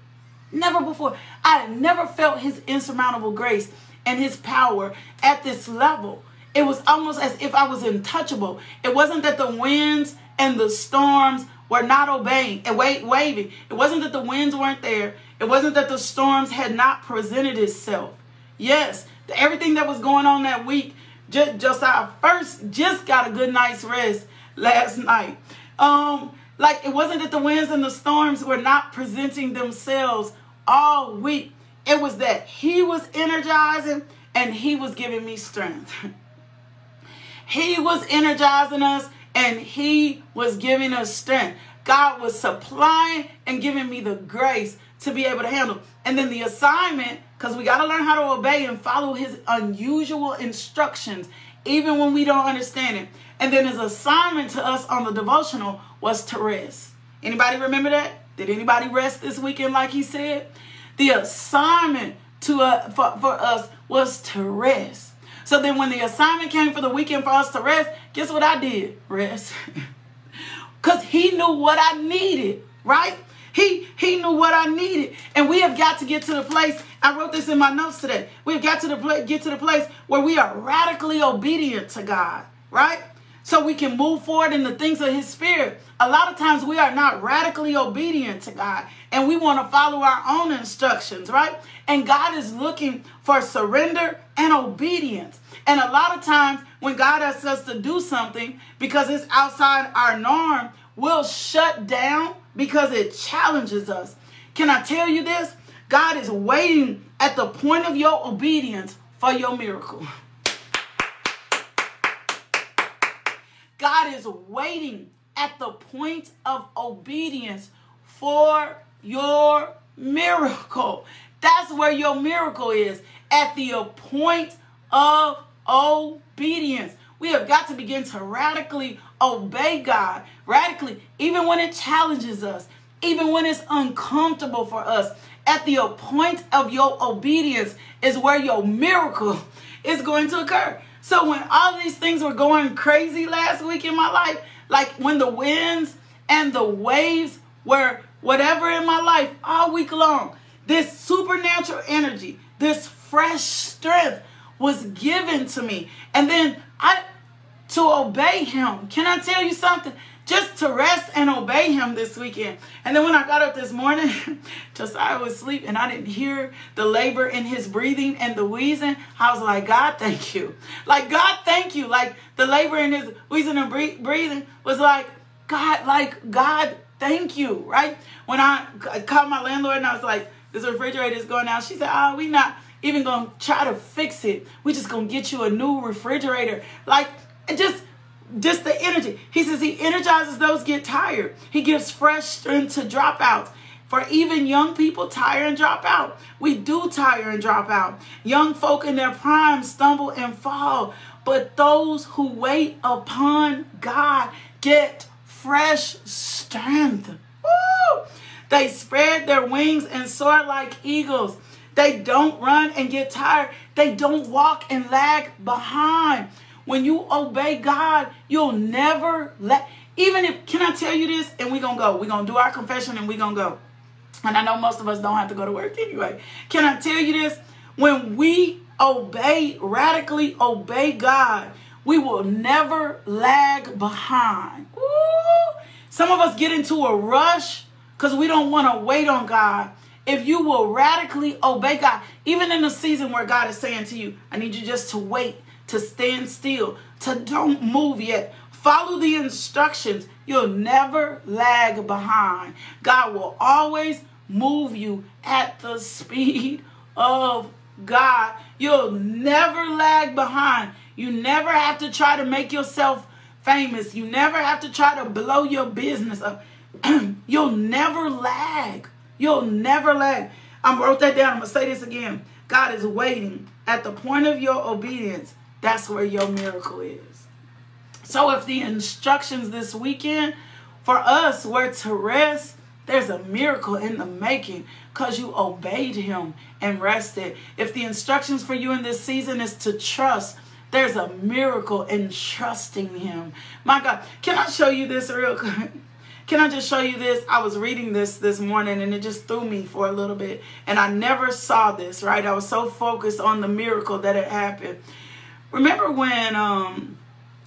Never before. I had never felt his insurmountable grace and his power at this level. It was almost as if I was untouchable. It wasn't that the winds and the storms were not obeying and wait, waving. It wasn't that the winds weren't there. It wasn't that the storms had not presented itself. Yes, everything that was going on that week, just, just I first just got a good night's rest last night. Um, like it wasn't that the winds and the storms were not presenting themselves all week. It was that he was energizing and he was giving me strength. he was energizing us and he was giving us strength. God was supplying and giving me the grace to be able to handle. And then the assignment, because we got to learn how to obey and follow his unusual instructions, even when we don't understand it. And then his assignment to us on the devotional was to rest. Anybody remember that? Did anybody rest this weekend like he said? The assignment to uh, for, for us was to rest. So then when the assignment came for the weekend for us to rest, guess what I did? Rest. Because he knew what I needed, right? He he knew what I needed. And we have got to get to the place. I wrote this in my notes today. We've got to the get to the place where we are radically obedient to God, right? So we can move forward in the things of his spirit. A lot of times we are not radically obedient to God and we want to follow our own instructions, right? And God is looking for surrender and obedience. And a lot of times when God asks us to do something because it's outside our norm, we'll shut down because it challenges us. Can I tell you this? God is waiting at the point of your obedience for your miracle. God is waiting at the point of obedience for your miracle. That's where your miracle is at the point of obedience. We have got to begin to radically obey God, radically, even when it challenges us, even when it's uncomfortable for us. At the point of your obedience is where your miracle is going to occur. So when all these things were going crazy last week in my life, like when the winds and the waves were whatever in my life all week long, this supernatural energy, this fresh strength was given to me. And then I to obey him. Can I tell you something? Just to rest and obey him this weekend. And then when I got up this morning, Josiah was asleep and I didn't hear the labor in his breathing and the wheezing. I was like, God, thank you. Like, God, thank you. Like, the labor in his wheezing and breathing was like, God, like, God, thank you, right? When I called my landlord and I was like, this refrigerator is going out, she said, oh, we not even gonna try to fix it. We just gonna get you a new refrigerator. Like, it just just the energy. He says he energizes those get tired. He gives fresh strength to dropouts. For even young people tire and drop out. We do tire and drop out. Young folk in their prime stumble and fall. But those who wait upon God get fresh strength. Woo! They spread their wings and soar like eagles. They don't run and get tired. They don't walk and lag behind. When you obey God, you'll never let, even if, can I tell you this? And we're going to go. We're going to do our confession and we're going to go. And I know most of us don't have to go to work anyway. Can I tell you this? When we obey, radically obey God, we will never lag behind. Ooh. Some of us get into a rush because we don't want to wait on God. If you will radically obey God, even in a season where God is saying to you, I need you just to wait to stand still, to don't move yet. Follow the instructions. You'll never lag behind. God will always move you at the speed of God. You'll never lag behind. You never have to try to make yourself famous. You never have to try to blow your business up. You'll never lag. You'll never lag. I wrote that down. I'm going to say this again. God is waiting at the point of your obedience that's where your miracle is. So if the instructions this weekend for us were to rest, there's a miracle in the making because you obeyed him and rested. If the instructions for you in this season is to trust, there's a miracle in trusting him. My God, can I show you this real quick? Can I just show you this? I was reading this this morning and it just threw me for a little bit. And I never saw this, right? I was so focused on the miracle that it happened. Remember when um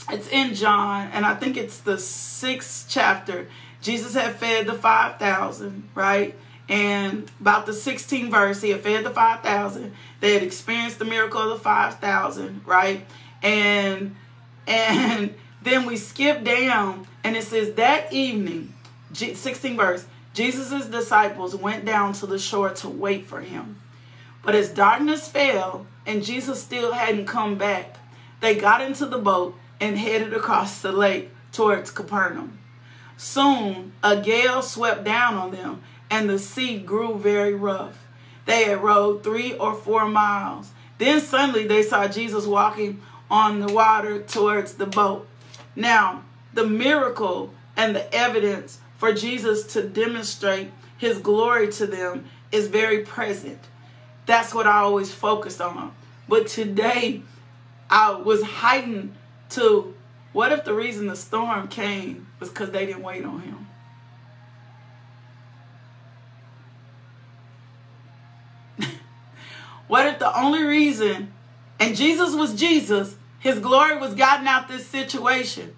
it's in John, and I think it's the sixth chapter. Jesus had fed the 5,000, right? And about the 16th verse, he had fed the 5,000. They had experienced the miracle of the 5,000, right? And and then we skip down, and it says that evening, 16 verse, Jesus' disciples went down to the shore to wait for him. But as darkness fell and Jesus still hadn't come back, they got into the boat and headed across the lake towards Capernaum. Soon a gale swept down on them and the sea grew very rough. They had rowed three or four miles. Then suddenly they saw Jesus walking on the water towards the boat. Now, the miracle and the evidence for Jesus to demonstrate his glory to them is very present. That's what I always focused on. But today, I was heightened to what if the reason the storm came was because they didn't wait on him? What if the only reason, and Jesus was Jesus, his glory was gotten out this situation.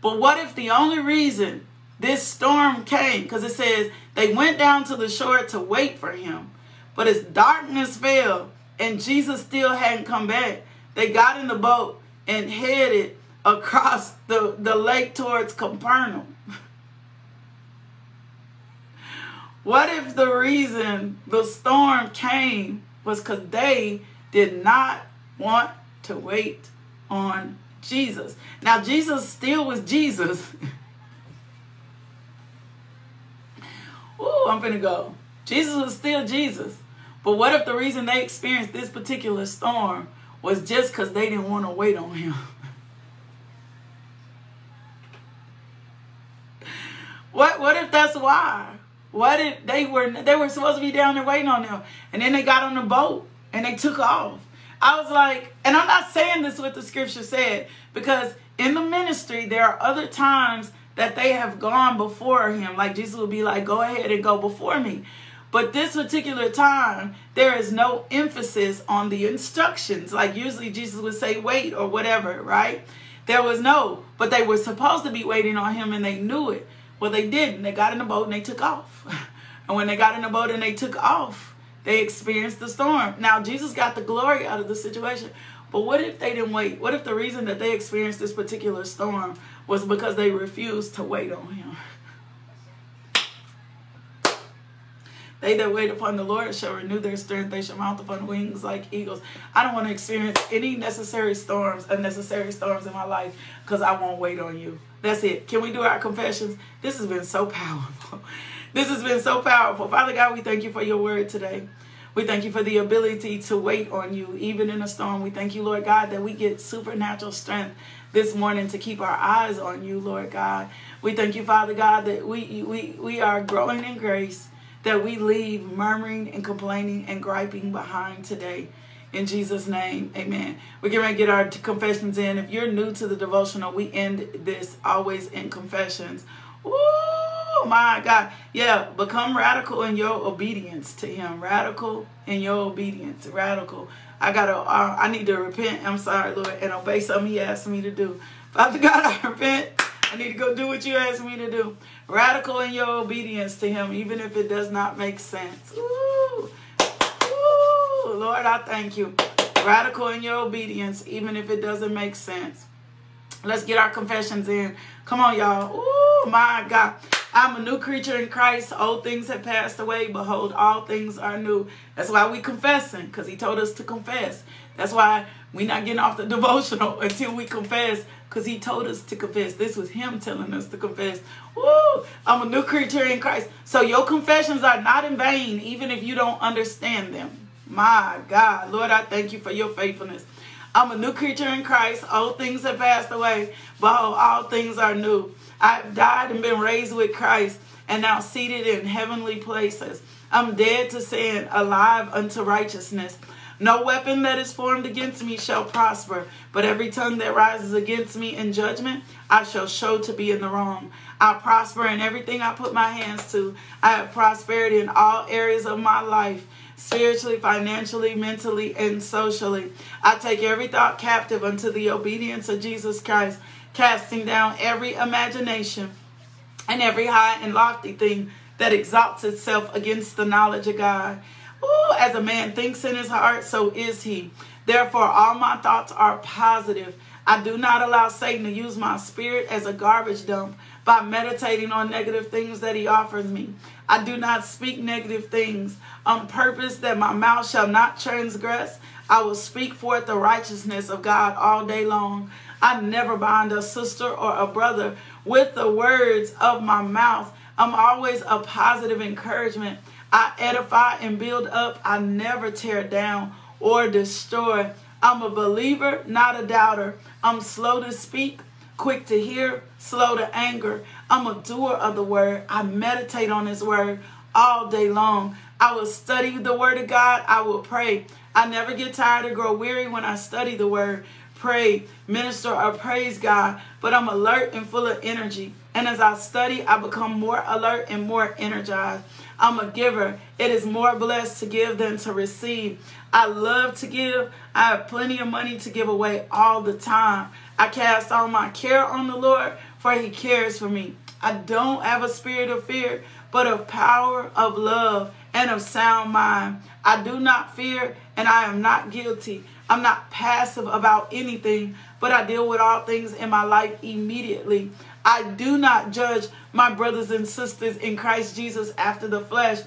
But what if the only reason this storm came, because it says they went down to the shore to wait for him, but as darkness fell and Jesus still hadn't come back, they got in the boat and headed across the, the lake towards Capernaum. What if the reason the storm came was because they did not want to wait on Jesus? Now, Jesus still was Jesus. Ooh, I'm finna go. Jesus was still Jesus. But what if the reason they experienced this particular storm was just because they didn't want to wait on him? what what if that's why? What if they were they were supposed to be down there waiting on them, and then they got on the boat and they took off? I was like, and I'm not saying this what the scripture said because in the ministry there are other times that they have gone before him. Like Jesus will be like, "Go ahead and go before me." But this particular time, there is no emphasis on the instructions. Like usually Jesus would say, wait or whatever, right? There was no, but they were supposed to be waiting on him and they knew it. Well, they didn't. They got in the boat and they took off. And when they got in the boat and they took off, they experienced the storm. Now, Jesus got the glory out of the situation. But what if they didn't wait? What if the reason that they experienced this particular storm was because they refused to wait on him? They that wait upon the Lord shall renew their strength. They shall mount upon wings like eagles. I don't want to experience any necessary storms, unnecessary storms in my life because I won't wait on you. That's it. Can we do our confessions? This has been so powerful. This has been so powerful. Father God, we thank you for your word today. We thank you for the ability to wait on you, even in a storm. We thank you, Lord God, that we get supernatural strength this morning to keep our eyes on you, Lord God. We thank you, Father God, that we we we are growing in grace that we leave murmuring and complaining and griping behind today. In Jesus' name, amen. We're going to get our confessions in. If you're new to the devotional, we end this always in confessions. Oh my God. Yeah, become radical in your obedience to Him. Radical in your obedience. Radical. I gotta. Uh, I need to repent. I'm sorry, Lord, and obey something He asked me to do. Father God, I repent. I need to go do what you asked me to do. Radical in your obedience to Him, even if it does not make sense. Ooh. Ooh. Lord, I thank you. Radical in your obedience, even if it doesn't make sense. Let's get our confessions in. Come on, y'all. Ooh, my God. I'm a new creature in Christ. Old things have passed away. Behold, all things are new. That's why we confessing, because he told us to confess. That's why we're not getting off the devotional until we confess, because he told us to confess. This was him telling us to confess. Woo! I'm a new creature in Christ. So your confessions are not in vain, even if you don't understand them. My God. Lord, I thank you for your faithfulness. I'm a new creature in Christ. Old things have passed away. Behold, all things are new. I've died and been raised with Christ and now seated in heavenly places. I'm dead to sin, alive unto righteousness. No weapon that is formed against me shall prosper, but every tongue that rises against me in judgment, I shall show to be in the wrong. I prosper in everything I put my hands to. I have prosperity in all areas of my life spiritually, financially, mentally, and socially. I take every thought captive unto the obedience of Jesus Christ casting down every imagination and every high and lofty thing that exalts itself against the knowledge of God. Ooh, as a man thinks in his heart, so is he. Therefore, all my thoughts are positive. I do not allow Satan to use my spirit as a garbage dump by meditating on negative things that he offers me. I do not speak negative things on purpose that my mouth shall not transgress. I will speak forth the righteousness of God all day long. I never bind a sister or a brother with the words of my mouth. I'm always a positive encouragement. I edify and build up. I never tear down or destroy. I'm a believer, not a doubter. I'm slow to speak, quick to hear, slow to anger. I'm a doer of the word. I meditate on his word all day long. I will study the word of God. I will pray. I never get tired or grow weary when I study the word. pray, minister, or praise God, but I'm alert and full of energy. And as I study, I become more alert and more energized. I'm a giver. It is more blessed to give than to receive. I love to give. I have plenty of money to give away all the time. I cast all my care on the Lord, for he cares for me. I don't have a spirit of fear, but of power, of love, and of sound mind. I do not fear, and I am not guilty. I'm not passive about anything, but I deal with all things in my life immediately. I do not judge my brothers and sisters in Christ Jesus after the flesh.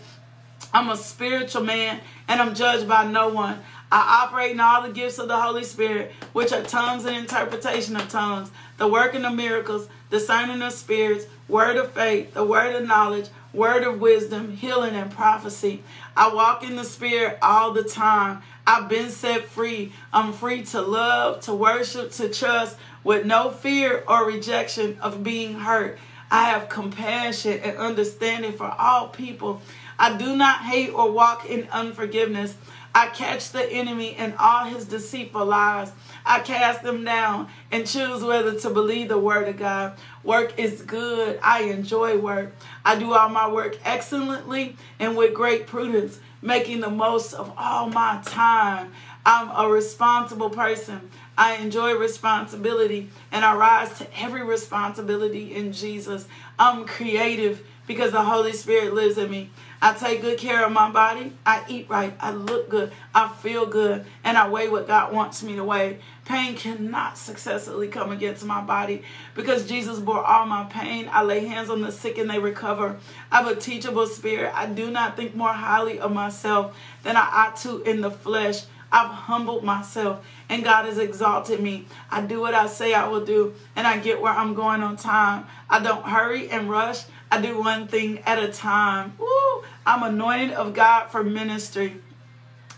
I'm a spiritual man and I'm judged by no one. I operate in all the gifts of the Holy Spirit, which are tongues and interpretation of tongues, the working of miracles, discerning of spirits, word of faith, the word of knowledge, word of wisdom, healing, and prophecy. I walk in the Spirit all the time. I've been set free. I'm free to love, to worship, to trust with no fear or rejection of being hurt. I have compassion and understanding for all people. I do not hate or walk in unforgiveness. I catch the enemy and all his deceitful lies. I cast them down and choose whether to believe the word of God. Work is good. I enjoy work. I do all my work excellently and with great prudence, making the most of all my time. I'm a responsible person. I enjoy responsibility and I rise to every responsibility in Jesus. I'm creative because the Holy Spirit lives in me. I take good care of my body. I eat right. I look good. I feel good. And I weigh what God wants me to weigh. Pain cannot successfully come against my body because Jesus bore all my pain. I lay hands on the sick and they recover. I have a teachable spirit. I do not think more highly of myself than I ought to in the flesh. I've humbled myself and God has exalted me. I do what I say I will do and I get where I'm going on time. I don't hurry and rush. I do one thing at a time. Woo! I'm anointed of God for ministry.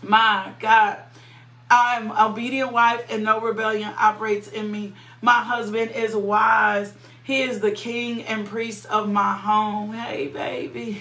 My God. I'm obedient wife and no rebellion operates in me. My husband is wise. He is the king and priest of my home. Hey, baby.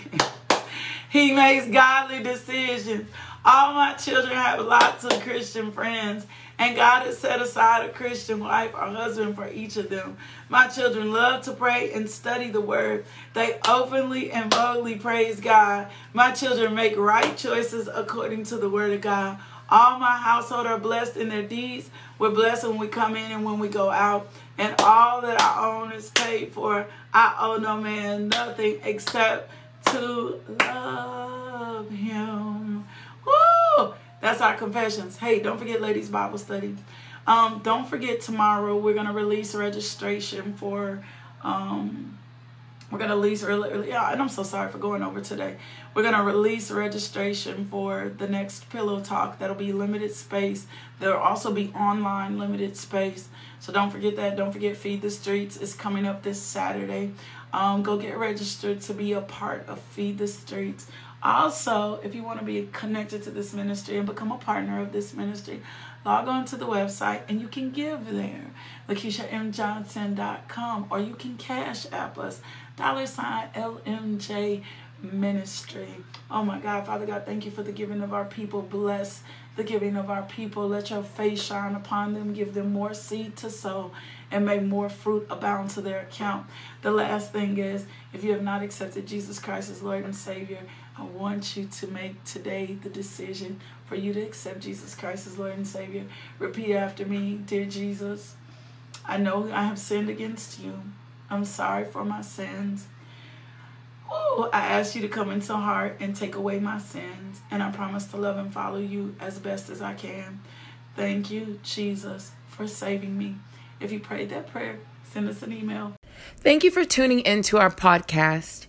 he makes godly decisions. All my children have lots of Christian friends, and God has set aside a Christian wife or husband for each of them. My children love to pray and study the word. They openly and boldly praise God. My children make right choices according to the word of God. All my household are blessed in their deeds. We're blessed when we come in and when we go out. And all that I own is paid for. I owe no man nothing except to love him. Woo! That's our confessions. Hey, don't forget ladies Bible study. Um, don't forget tomorrow we're gonna release registration for um we're gonna release early, yeah, and I'm so sorry for going over today. We're gonna release registration for the next pillow talk. That'll be limited space. There'll also be online limited space. So don't forget that. Don't forget Feed the Streets is coming up this Saturday. Um, go get registered to be a part of Feed the Streets. Also, if you want to be connected to this ministry and become a partner of this ministry, log on to the website and you can give there, LakeishaMJohnson.com, or you can cash app us, dollar sign LMJ Ministry. Oh my God, Father God, thank you for the giving of our people. Bless the giving of our people. Let your face shine upon them. Give them more seed to sow and make more fruit abound to their account. The last thing is, if you have not accepted Jesus Christ as Lord and Savior, I want you to make today the decision for you to accept Jesus Christ as Lord and Savior. Repeat after me, Dear Jesus, I know I have sinned against you. I'm sorry for my sins. Ooh, I ask you to come into heart and take away my sins. And I promise to love and follow you as best as I can. Thank you, Jesus, for saving me. If you prayed that prayer, send us an email. Thank you for tuning into our podcast.